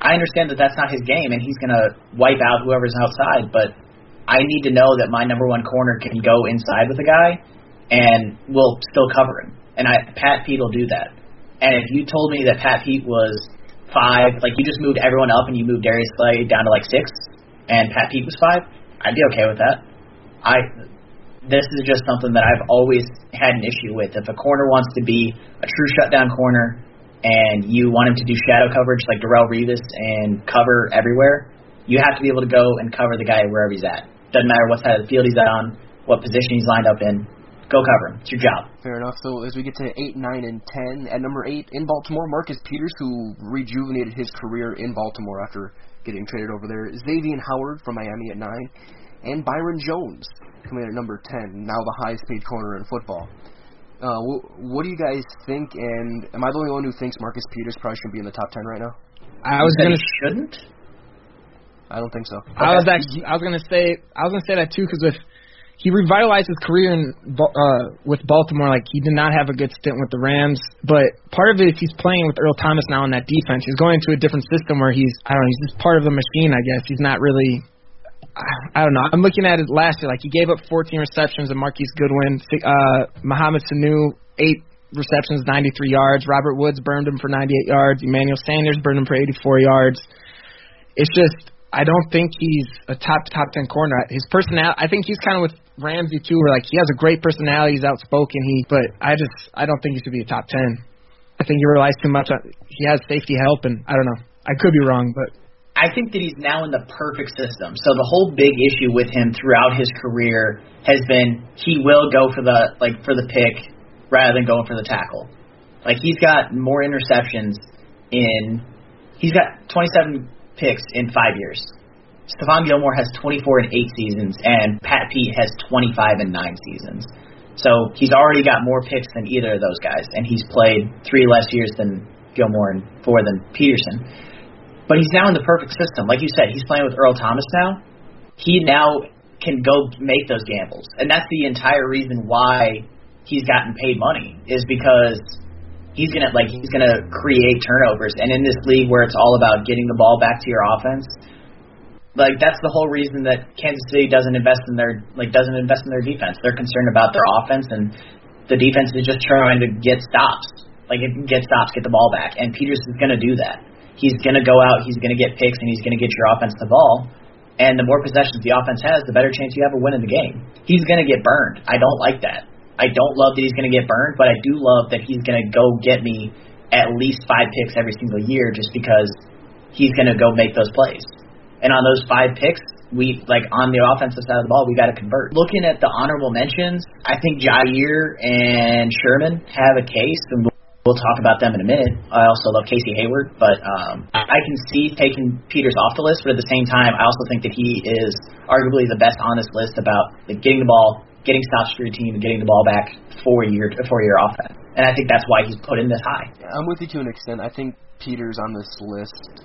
I understand that that's not his game, and he's going to wipe out whoever's outside. But I need to know that my number one corner can go inside with a guy, and will still cover him. And I, Pat Pete will do that. And if you told me that Pat Pete was five, like you just moved everyone up and you moved Darius Slay down to like six, and Pat Pete was five, I'd be okay with that. I this is just something that I've always had an issue with. If a corner wants to be a true shutdown corner, and you want him to do shadow coverage like Darrelle Revis and cover everywhere, you have to be able to go and cover the guy wherever he's at. Doesn't matter what side of the field he's on, what position he's lined up in. Go cover him. It's your job. Fair enough. So as we get to eight, nine, and ten, at number eight in Baltimore, Marcus Peters, who rejuvenated his career in Baltimore after getting traded over there. Xavien Howard from Miami at nine, and Byron Jones coming in at number ten, now the highest paid corner in football. Uh, what do you guys think? And am I the only one who thinks Marcus Peters probably shouldn't be in the top ten right now? I was gonna shouldn't. I don't think so. I was actually I was gonna say I was gonna say that too because with he revitalized his career in uh, with Baltimore. Like he did not have a good stint with the Rams, but part of it is he's playing with Earl Thomas now in that defense. He's going into a different system where he's I don't know he's just part of the machine. I guess he's not really I don't know. I'm looking at it last year. Like he gave up 14 receptions and Marquise Goodwin, uh, Mohamed Sanu eight receptions, 93 yards. Robert Woods burned him for 98 yards. Emmanuel Sanders burned him for 84 yards. It's just I don't think he's a top top 10 corner. His personality, I think he's kind of with Ramsey too, where like he has a great personality. He's outspoken. He, but I just I don't think he should be a top 10. I think he relies too much on. He has safety help, and I don't know. I could be wrong, but I think that he's now in the perfect system. So the whole big issue with him throughout his career has been he will go for the like for the pick rather than going for the tackle. Like he's got more interceptions in he's got 27 picks in 5 years. Stephon Gilmore has 24 in 8 seasons and Pat Pete has 25 in 9 seasons. So he's already got more picks than either of those guys and he's played 3 less years than Gilmore and 4 than Peterson. But he's now in the perfect system. Like you said, he's playing with Earl Thomas now. He now can go make those gambles. And that's the entire reason why he's gotten paid money is because he's gonna like he's gonna create turnovers. And in this league where it's all about getting the ball back to your offense, like that's the whole reason that Kansas City doesn't invest in their like doesn't invest in their defense. They're concerned about their offense and the defense is just trying to get stops, like get stops, get the ball back, and Peters is to do that. He's going to go out, he's going to get picks, and he's going to get your offense the ball. And the more possessions the offense has, the better chance you have of winning the game. He's going to get burned. I don't like that. I don't love that he's going to get burned, but I do love that he's going to go get me at least five picks every single year just because he's going to go make those plays. And on those five picks, we like on the offensive side of the ball, we got to convert. Looking at the honorable mentions, I think Jaire and Sherman have a case, and we'll talk about them in a minute. I also love Casey Hayward, but um, I can see taking Peters off the list. But at the same time, I also think that he is arguably the best on this list about getting the ball, getting stops for your team, and getting the ball back for your for your offense. And I think that's why he's put in this high. I'm with you to an extent. I think Peters on this list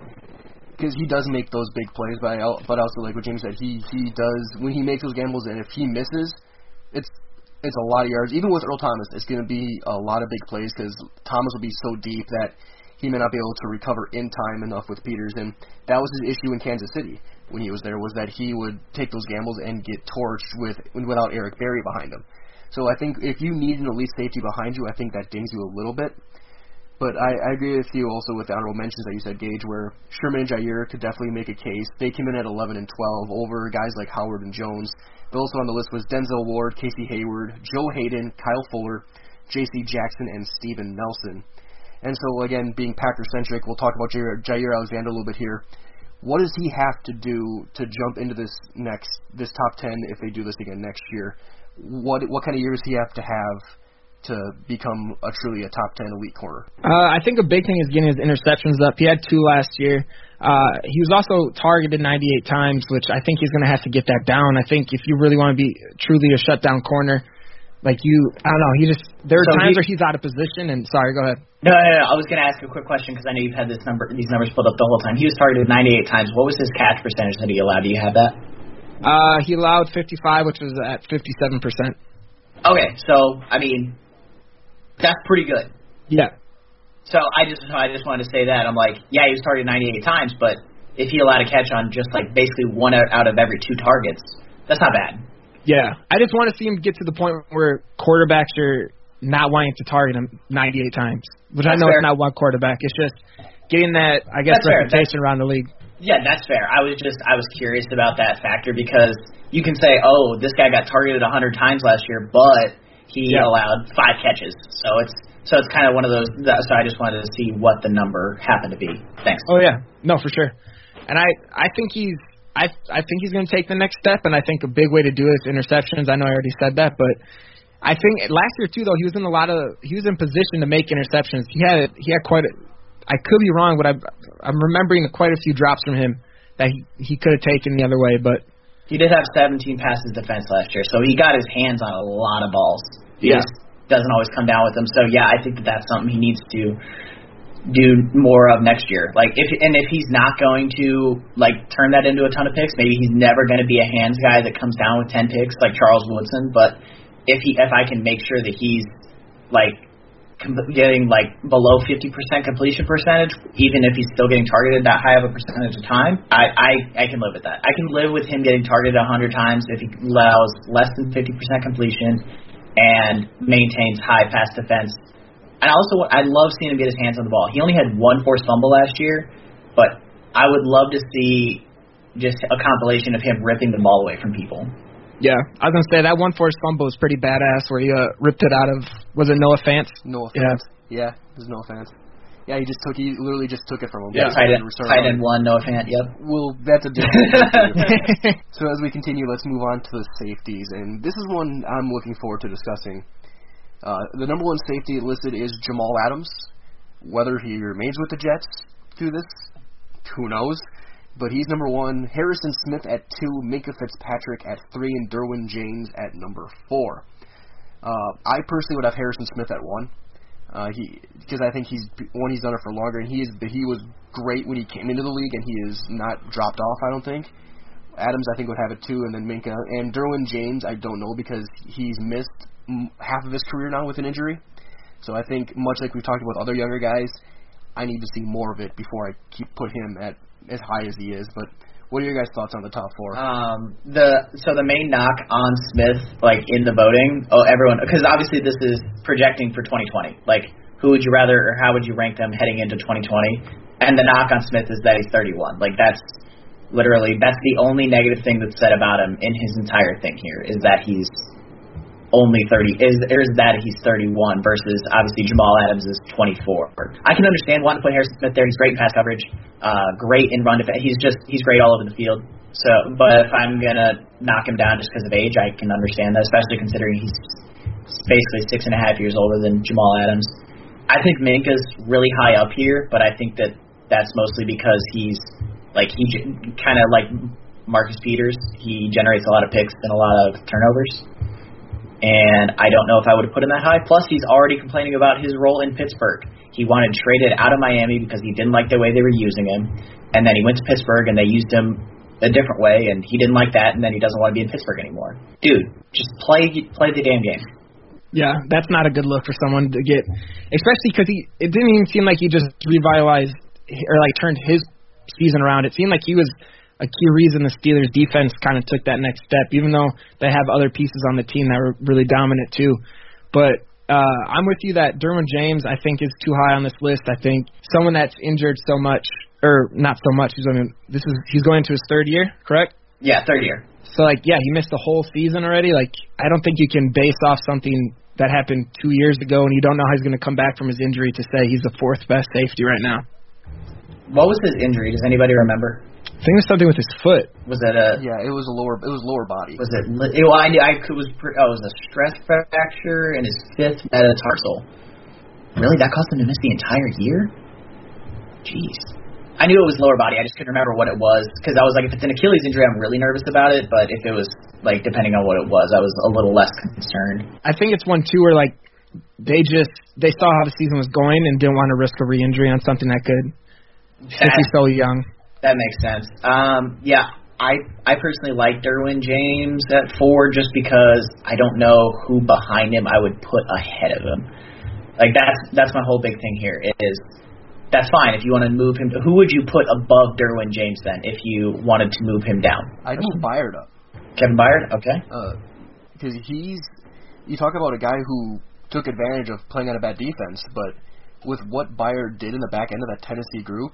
because he does make those big plays, but I, but also like what James said, he he does when he makes those gambles, and if he misses, it's it's a lot of yards. Even with Earl Thomas, it's going to be a lot of big plays because Thomas will be so deep that he may not be able to recover in time enough with Peters, and that was his issue in Kansas City when he was there was that he would take those gambles and get torched with without Eric Berry behind him. So I think if you need an elite safety behind you, I think that dings you a little bit. But I, I agree with you also with the honorable mentions that you said, Gage, where Sherman and Jaire could definitely make a case. They came in at 11 and 12 over guys like Howard and Jones. But also on the list was Denzel Ward, Casey Hayward, Joe Haden, Kyle Fuller, J.C. Jackson, and Steven Nelson. And so again, being Packer centric, we'll talk about Jair, Jaire Alexander a little bit here. What does he have to do to jump into this next this top ten if they do this again next year? What what kind of years does he have to have to become a truly a top ten elite corner? Uh, I think a big thing is getting his interceptions up. He had two last year. Uh, he was also targeted 98 times, which I think he's going to have to get that down. I think if you really want to be truly a shutdown corner, like you, I don't know, he just there are So times he- where he's out of position. And sorry, go ahead. No, no, no. I was going to ask a quick question because I know you've had this number, these numbers pulled up the whole time. He was targeted 98 times. What was his catch percentage that he allowed? Do you have that? Uh, he allowed 55, which was at 57 percent. Okay, so I mean, that's pretty good. Yeah. So I just, I just wanted to say that I'm like, yeah, he was targeted 98 times, but if he allowed a catch on just like basically one out, of every two targets, that's not bad. Yeah, I just want to see him get to the point where quarterbacks are not wanting to target him 98 times, which I know fair. it's not one quarterback. It's just getting that, I guess, That's reputation around the league. Yeah, that's fair. I was just I was curious about that factor because you can say, oh, this guy got targeted 100 times last year, but he Yeah. allowed five catches. So it's so it's kind of one of those. So I just wanted to see what the number happened to be. Thanks. Oh yeah, no, for sure. And I, I think he's, I, I think he's going to take the next step. And I think a big way to do it is interceptions. I know I already said that, but I think last year too, though, he was in a lot of, he was in position to make interceptions. He had, he had quite a. I could be wrong, but I, I'm remembering quite a few drops from him that he, he could have taken the other way. But He did have 17 passes defense last year, so he got his hands on a lot of balls. He Yeah. just doesn't always come down with them. So yeah, I think that that's something he needs to do more of next year. Like if and if he's not going to like turn that into a ton of picks, maybe he's never going to be a hands guy that comes down with 10 picks like Charles Woodson. But if he if I can make sure that he's like com- getting like below 50% completion percentage, even if he's still getting targeted that high of a percentage of time, I, I, I can live with that. I can live with him getting targeted 100 times if he allows less than 50% completion and maintains high pass defense. And also, I love seeing him get his hands on the ball. He only had one forced fumble last year, but I would love to see just a compilation of him ripping the ball away from people. yeah, I was gonna say that one forced fumble was pretty badass, where he uh, ripped it out of was it Noah Fant? No Yeah. offense. Yeah, there's no offense. Yeah, he just took. He literally just took it from him. Yeah. tight end, Return tight on- end one, no fan. Yep. Well, that's a different. so as we continue, let's move on to the safeties, and this is one I'm looking forward to discussing. Uh, the number one safety listed is Jamal Adams. Whether he remains with the Jets through this, who knows? But he's number one. Harrison Smith at two, Minkah Fitzpatrick at three, and Derwin James at number four. Uh, I personally would have Harrison Smith at one. Uh, he because I think he's one he's done it for longer, and he is he was great when he came into the league, and he is not dropped off. I don't think. Adams, I think, would have it too, and then Minkah and Derwin James. I don't know because he's missed half of his career now with an injury. So I think, much like we've talked about other younger guys, I need to see more of it before I keep put him at as high as he is. But What are your guys' thoughts on the top four? Um, the so the main knock on Smith, like in the voting, oh everyone, because obviously this is projecting for 2020. Like, who would you rather, or how would you rank them heading into 2020? And the knock on Smith is that he's 31. Like that's literally that's the only negative thing that's said about him in his entire thing here is that he's only 30 is is that he's 31 versus obviously Jamal Adams is 24. I can understand wanting to put Harrison Smith there. He's great in pass coverage, uh, great in run defense. He's just he's great all over the field. So, but if I'm gonna knock him down just because of age, I can understand that, especially considering he's basically six and a half years older than Jamal Adams. I think Minkah's really high up here, but I think that that's mostly because he's like he kind of like Marcus Peters. He generates a lot of picks and a lot of turnovers and I don't know if I would have put him that high. Plus, he's already complaining about his role in Pittsburgh. He wanted traded out of Miami because he didn't like the way they were using him, and then he went to Pittsburgh and they used him a different way, and he didn't like that, and then he doesn't want to be in Pittsburgh anymore. Dude, just play play the damn game. Yeah, that's not a good look for someone to get, especially because he. It didn't even seem like he just revitalized or like turned his season around. It seemed like he was a key reason the Steelers defense kind of took that next step, even though they have other pieces on the team that were really dominant too. But uh, I'm with you that Derwin James I think is too high on this list. I think someone that's injured so much, or not so much. He's I mean, this is he's going into his third year, correct? Yeah, third year. So like, yeah, he missed the whole season already. Like, I don't think you can base off something that happened two years ago, and you don't know how he's going to come back from his injury to say he's the fourth best safety right now. What was his injury? Does anybody remember? I think it was something with his foot. Was that a? Yeah, it was a lower. It was lower body. Was it? it well, I knew I could was. Oh, it was a stress fracture in his fifth metatarsal. Really, that caused him to miss the entire year. Jeez. I knew it was lower body. I just couldn't remember what it was because I was like, if it's an Achilles injury, I'm really nervous about it. But if it was like depending on what it was, I was a little less concerned. I think it's one too where like they just they saw how the season was going and didn't want to risk a re-injury on something that could. Since he's so young. That makes sense. Um, yeah, I I personally like Derwin James at four just because I don't know who behind him I would put ahead of him. Like that's that's my whole big thing here is that's fine if you want to move him. Who would you put above Derwin James then if you wanted to move him down? I'd move Byard up. Kevin Byard, okay. Because uh, he's you talk about a guy who took advantage of playing on a bad defense, but with what Byard did in the back end of that Tennessee group,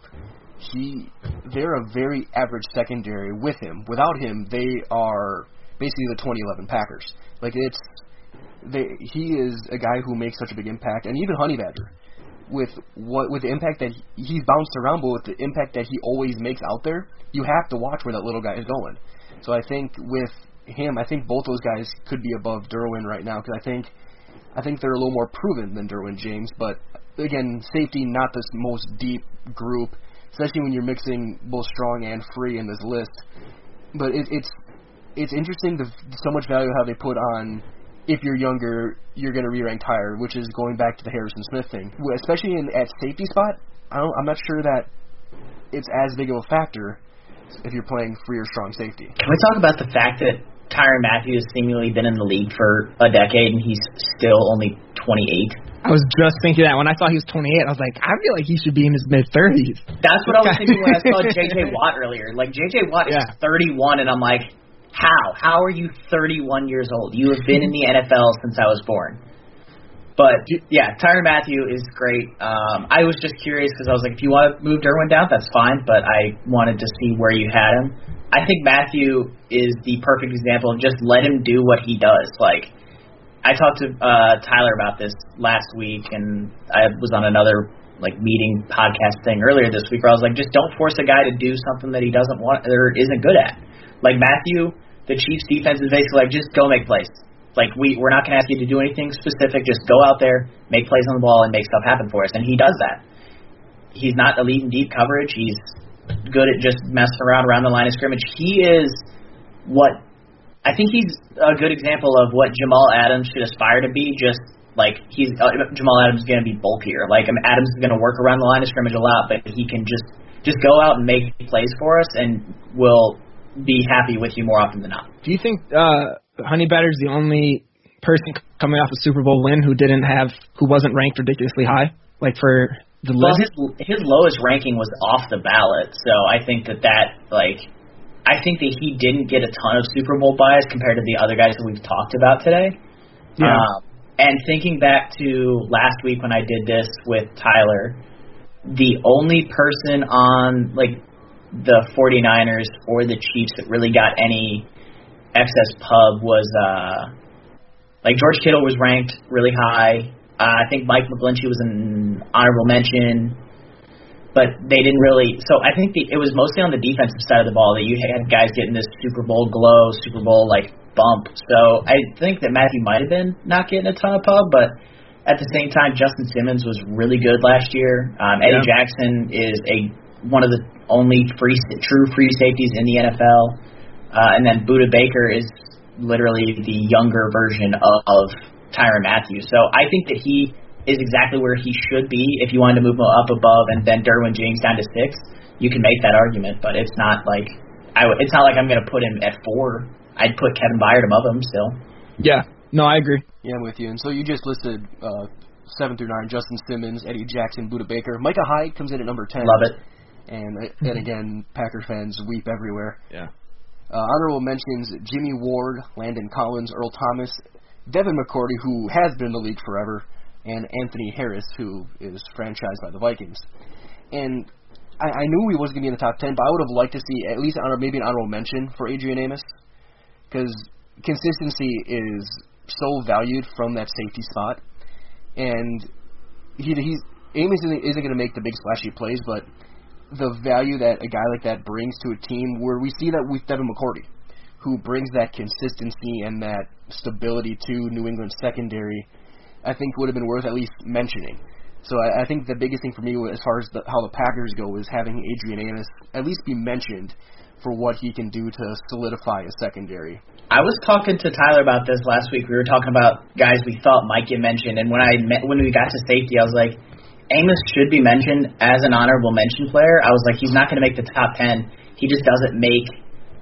he they're a very average secondary with him. Without him, they are basically the 2011 Packers. Like it's they he is a guy who makes such a big impact, and even Honey Badger with what with the impact that he, he's bounced around, but with the impact that he always makes out there, you have to watch where that little guy is going. So I think with him, I think both those guys could be above Derwin right now because I think I think they're a little more proven than Derwin James, but again, safety not this most deep group especially when you're mixing both strong and free in this list. But it, it's it's interesting the so much value how they put on if you're younger, you're going to re-rank higher, which is going back to the Harrison Smith thing. Especially in at safety spot, I don't, I'm not sure that it's as big of a factor if you're playing free or strong safety. Can we talk about the fact that Tyrann Mathieu has seemingly been in the league for a decade and he's still only 28? I was just thinking that when I saw he was 28, I was like, I feel like he should be in his mid 30s. That's what I was thinking when I saw J.J. Watt earlier. Like J.J. Watt is yeah. 31, and I'm like, how? How are you 31 years old? You have been in the NFL since I was born. But yeah, Tyrann Mathieu is great. Um, I was just curious because I was like, if you want to move Derwin down, that's fine. But I wanted to see where you had him. I think Mathieu is the perfect example of just let him do what he does. Like I talked to uh, Tyler about this last week, and I was on another like meeting podcast thing earlier this week where I was like, just don't force a guy to do something that he doesn't want or isn't good at. Like Mathieu, the Chiefs defense is basically like, just go make plays. Like we we're not gonna ask you to do anything specific. Just go out there, make plays on the ball, and make stuff happen for us. And he does that. He's not elite in deep coverage. He's good at just messing around around the line of scrimmage. He is what I think he's a good example of what Jamal Adams should aspire to be. Just like he's uh, Jamal Adams is going to be bulkier. Like mean, Adams is going to work around the line of scrimmage a lot, but he can just just go out and make plays for us, and we'll be happy with you more often than not. Do you think uh, Honey Badger's the only person coming off a Super Bowl win who didn't have who wasn't ranked ridiculously high? Like for the well, his his lowest ranking was off the ballot, so I think that that like I think that he didn't get a ton of Super Bowl bias compared to the other guys that we've talked about today. Yeah. Um, and thinking back to last week when I did this with Tyler, the only person on like the 49ers or the Chiefs that really got any excess pub was uh like George Kittle was ranked really high. Uh, I think Mike McGlinchey was an honorable mention, but they didn't really. So I think the, it was mostly on the defensive side of the ball that you had guys getting this Super Bowl glow, Super Bowl like bump. So I think that Mathieu might have been not getting a ton of pub, but at the same time, Justin Simmons was really good last year. Um, Eddie Yeah. Jackson is a one of the only free true free safeties in the NFL, uh, and then Budda Baker is literally the younger version of, of Tyrann Mathieu. So I think that he is exactly where he should be. If you wanted to move him up above and then Derwin James down to six, you can make that argument. But it's not like I. w- It's not like I'm going to put him at four. I'd put Kevin Byard above him still. Yeah. No, I agree. Yeah, I'm with you. And so you just listed uh, seven through nine: Justin Simmons, Eddie Jackson, Budda Baker, Micah Hyde comes in at number ten. Love it. And and again, Packer fans weep everywhere. Yeah. Uh, honorable mentions: Jimmy Ward, Landon Collins, Earl Thomas, Devin McCourty, who has been in the league forever, and Anthony Harris, who is franchised by the Vikings. And I, I knew he wasn't going to be in the top ten, but I would have liked to see at least honor, maybe an honorable mention for Adrian Amos, because consistency is so valued from that safety spot, and he he's Amos isn't, isn't going to make the big splashy plays, but the value that a guy like that brings to a team, where we see that with Devin McCourty, who brings that consistency and that stability to New England secondary, I think would have been worth at least mentioning. So I, I think the biggest thing for me, as far as the, how the Packers go, is having Adrian Amos at least be mentioned for what he can do to solidify a secondary. I was talking to Tyler about this last week. We were talking about guys we thought might get mentioned, and when I met, when we got to safety, I was like, Amos should be mentioned as an honorable mention player. I was like, he's not going to make the top ten. He just doesn't make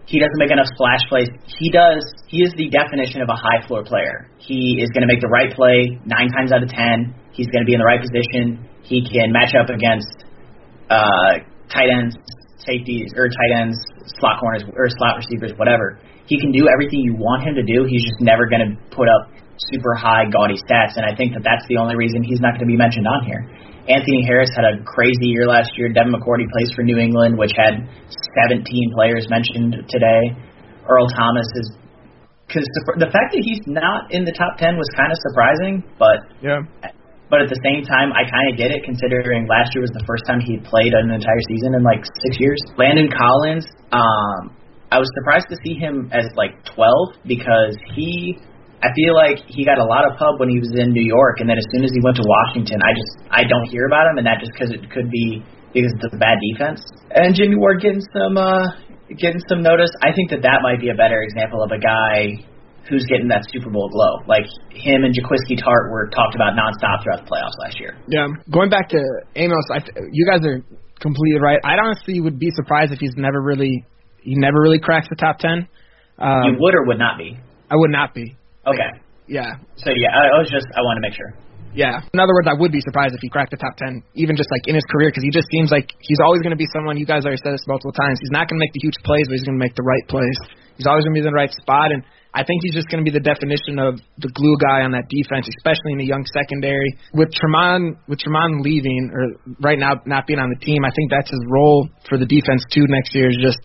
he doesn't make enough splash plays. He does. He is the definition of a high floor player. He is going to make the right play nine times out of ten. He's going to be in the right position. He can match up against uh, tight ends, safeties, or tight ends, slot corners, or slot receivers, whatever. He can do everything you want him to do. He's just never going to put up super high, gaudy stats. And I think that that's the only reason he's not going to be mentioned on here. Anthony Harris had a crazy year last year. Devin McCourty plays for New England, which had 17 players mentioned today. Earl Thomas is because the, the fact that he's not in the top 10 was kind of surprising, but Yeah. but at the same time, I kind of get it considering last year was the first time he played an entire season in like six years. Landon Collins, um, I was surprised to see him as like 12 because he, I feel like he got a lot of pub when he was in New York, and then as soon as he went to Washington, I just I don't hear about him, and that just because it could be because it's a bad defense. And Jimmy Ward getting some uh, getting some notice. I think that that might be a better example of a guy who's getting that Super Bowl glow. Like him and Jaquiski Tartt were talked about nonstop throughout the playoffs last year. Yeah. Going back to Amos, I th- you guys are completely right. I honestly would be surprised if he's never really he never really cracks the top ten. Um, you would or would not be. I would not be. Okay. Yeah. So yeah, I, I was just I want to make sure. Yeah. In other words, I would be surprised if he cracked the top 10, even just like in his career, because he just seems like he's always going to be someone. You guys already said this multiple times. He's not going to make the huge plays, but he's going to make the right plays. He's always going to be in the right spot, and I think he's just going to be the definition of the glue guy on that defense, especially in the young secondary. With Tramon, with Tramon leaving or right now not being on the team, I think that's his role for the defense too next year. Is just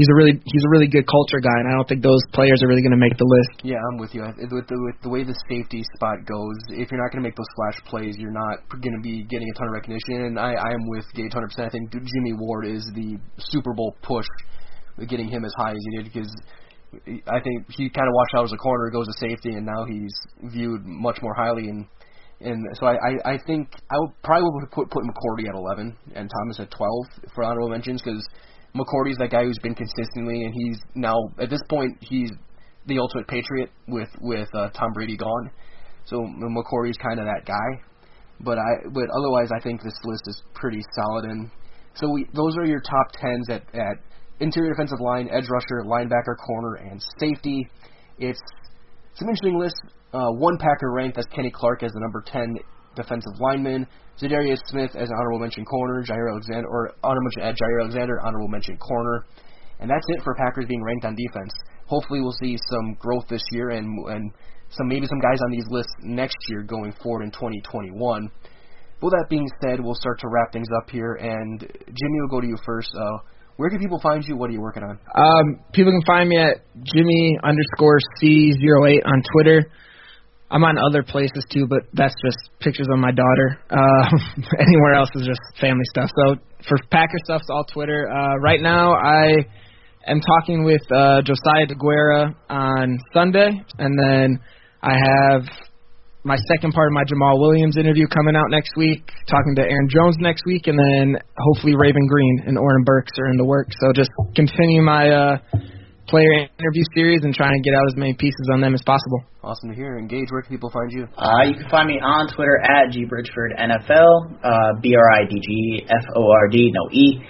he's a really he's a really good culture guy, and I don't think those players are really going to make the list. Yeah, I'm with you. With the, with the way the safety spot goes, if you're not going to make those flash plays, you're not going to be getting a ton of recognition. And I, I am with Gage 100%. I think Jimmy Ward is the Super Bowl push getting him as high as he did because I think he kind of watched out as a corner, goes to safety, and now he's viewed much more highly. And and so I, I, I think I would probably would put put McCourty at 11 and Thomas at 12 for honorable mentions because McCourty's that guy who's been consistently, and he's now at this point he's the ultimate patriot with with uh, Tom Brady gone. So McCourty's kind of that guy. But I but otherwise I think this list is pretty solid and so we those are your top tens at at interior defensive line, edge rusher, linebacker, corner, and safety. It's it's an interesting list. Uh, one Packer ranked as Kenny Clark as the number ten defensive lineman, Za'Darius Smith as honorable mention corner, Jaire Alexander or honorable mention at Jaire Alexander, honorable mention corner, And that's it for Packers being ranked on defense. Hopefully, we'll see some growth this year and and some maybe some guys on these lists next year going forward in 2021. With that being said, we'll start to wrap things up here. And Jimmy, we'll go to you first. Uh, where can people find you? What are you working on? Um, people can find me at Jimmy underscore C08 on Twitter. I'm on other places too, but that's just pictures of my daughter. Uh, anywhere else is just family stuff. So for Packer stuff, it's all Twitter. Uh, right now, I am talking with uh, Josiah Deguara on Sunday, and then I have my second part of my Jamaal Williams interview coming out next week, talking to Aaron Jones next week, and then hopefully Raven Greene and Oren Burks are in the works. So just continue my uh, player interview series and trying to get out as many pieces on them as possible. Awesome to hear. Engage. Where can people find you? Uh, you can find me on Twitter at gbridgfordnfl, uh, B R I D G F O R D, no E.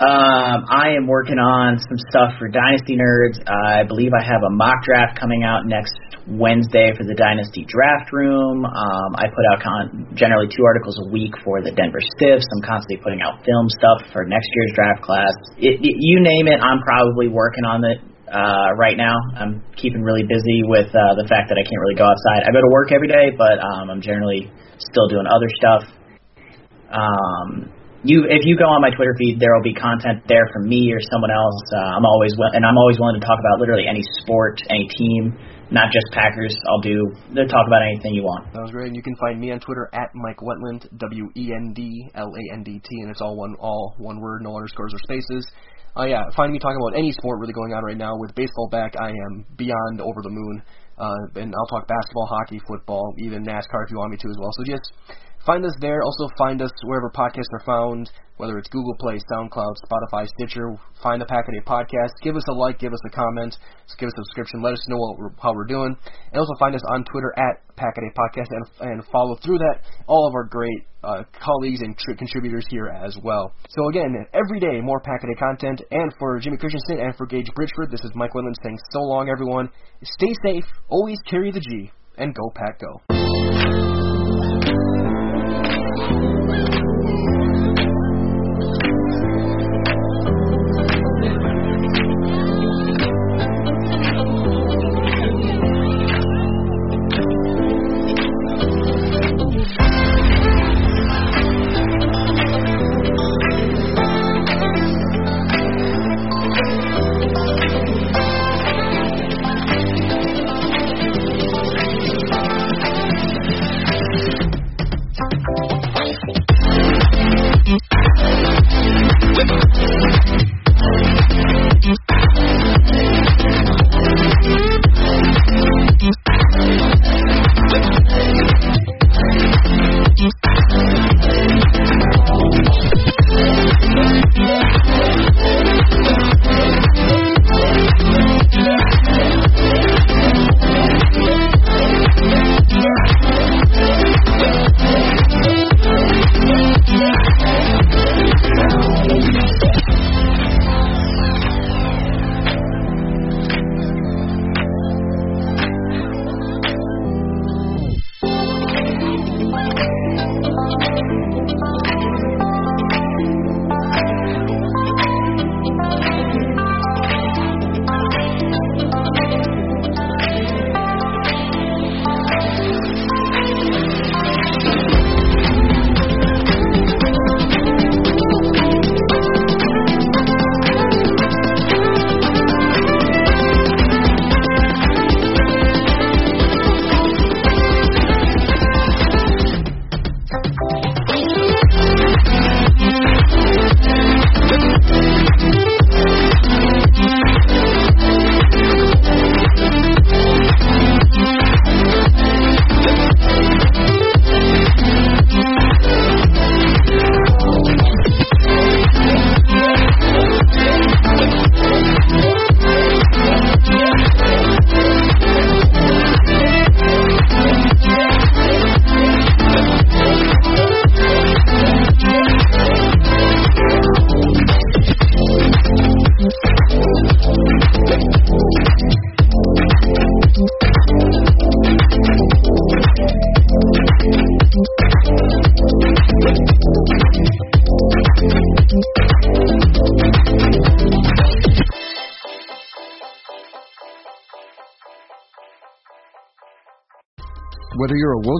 Um, I am working on some stuff for Dynasty Nerds. I believe I have a mock draft coming out next Wednesday for the Dynasty Draft Room. Um, I put out con- generally two articles a week for the Denver Stiffs. I'm constantly putting out film stuff for next year's draft class. It, it, you name it, I'm probably working on it uh, right now. I'm keeping really busy with uh, the fact that I can't really go outside. I go to work every day, but um, I'm generally still doing other stuff. Um, you if you go on my Twitter feed, there will be content there from me or someone else. Uh, I'm always and I'm always willing to talk about literally any sport, any team, not just Packers. I'll do talk about anything you want. That was great. And you can find me on Twitter at Mike Wendlandt, W E N D L A N D T, and it's all one all one word, no underscores or spaces. Uh, yeah, find me talking about any sport really going on right now. With baseball back, I am beyond over the moon. Uh, and I'll talk basketball, hockey, football, even NASCAR if you want me to as well. So just Find us there. Also find us wherever podcasts are found, whether it's Google Play, SoundCloud, Spotify, Stitcher. Find the Pack a podcast. Give us a like, give us a comment, give us a subscription. Let us know what how we're doing. And also find us on Twitter at Pack a podcast and, and follow through that all of our great uh, colleagues and tr- contributors here as well. So again, every day more Pack a content. And for Jimmy Christensen and for Gage Bridgford, this is Mike Wendlandt saying so long, everyone. Stay safe. Always carry the G and go Pack Go. Thank you.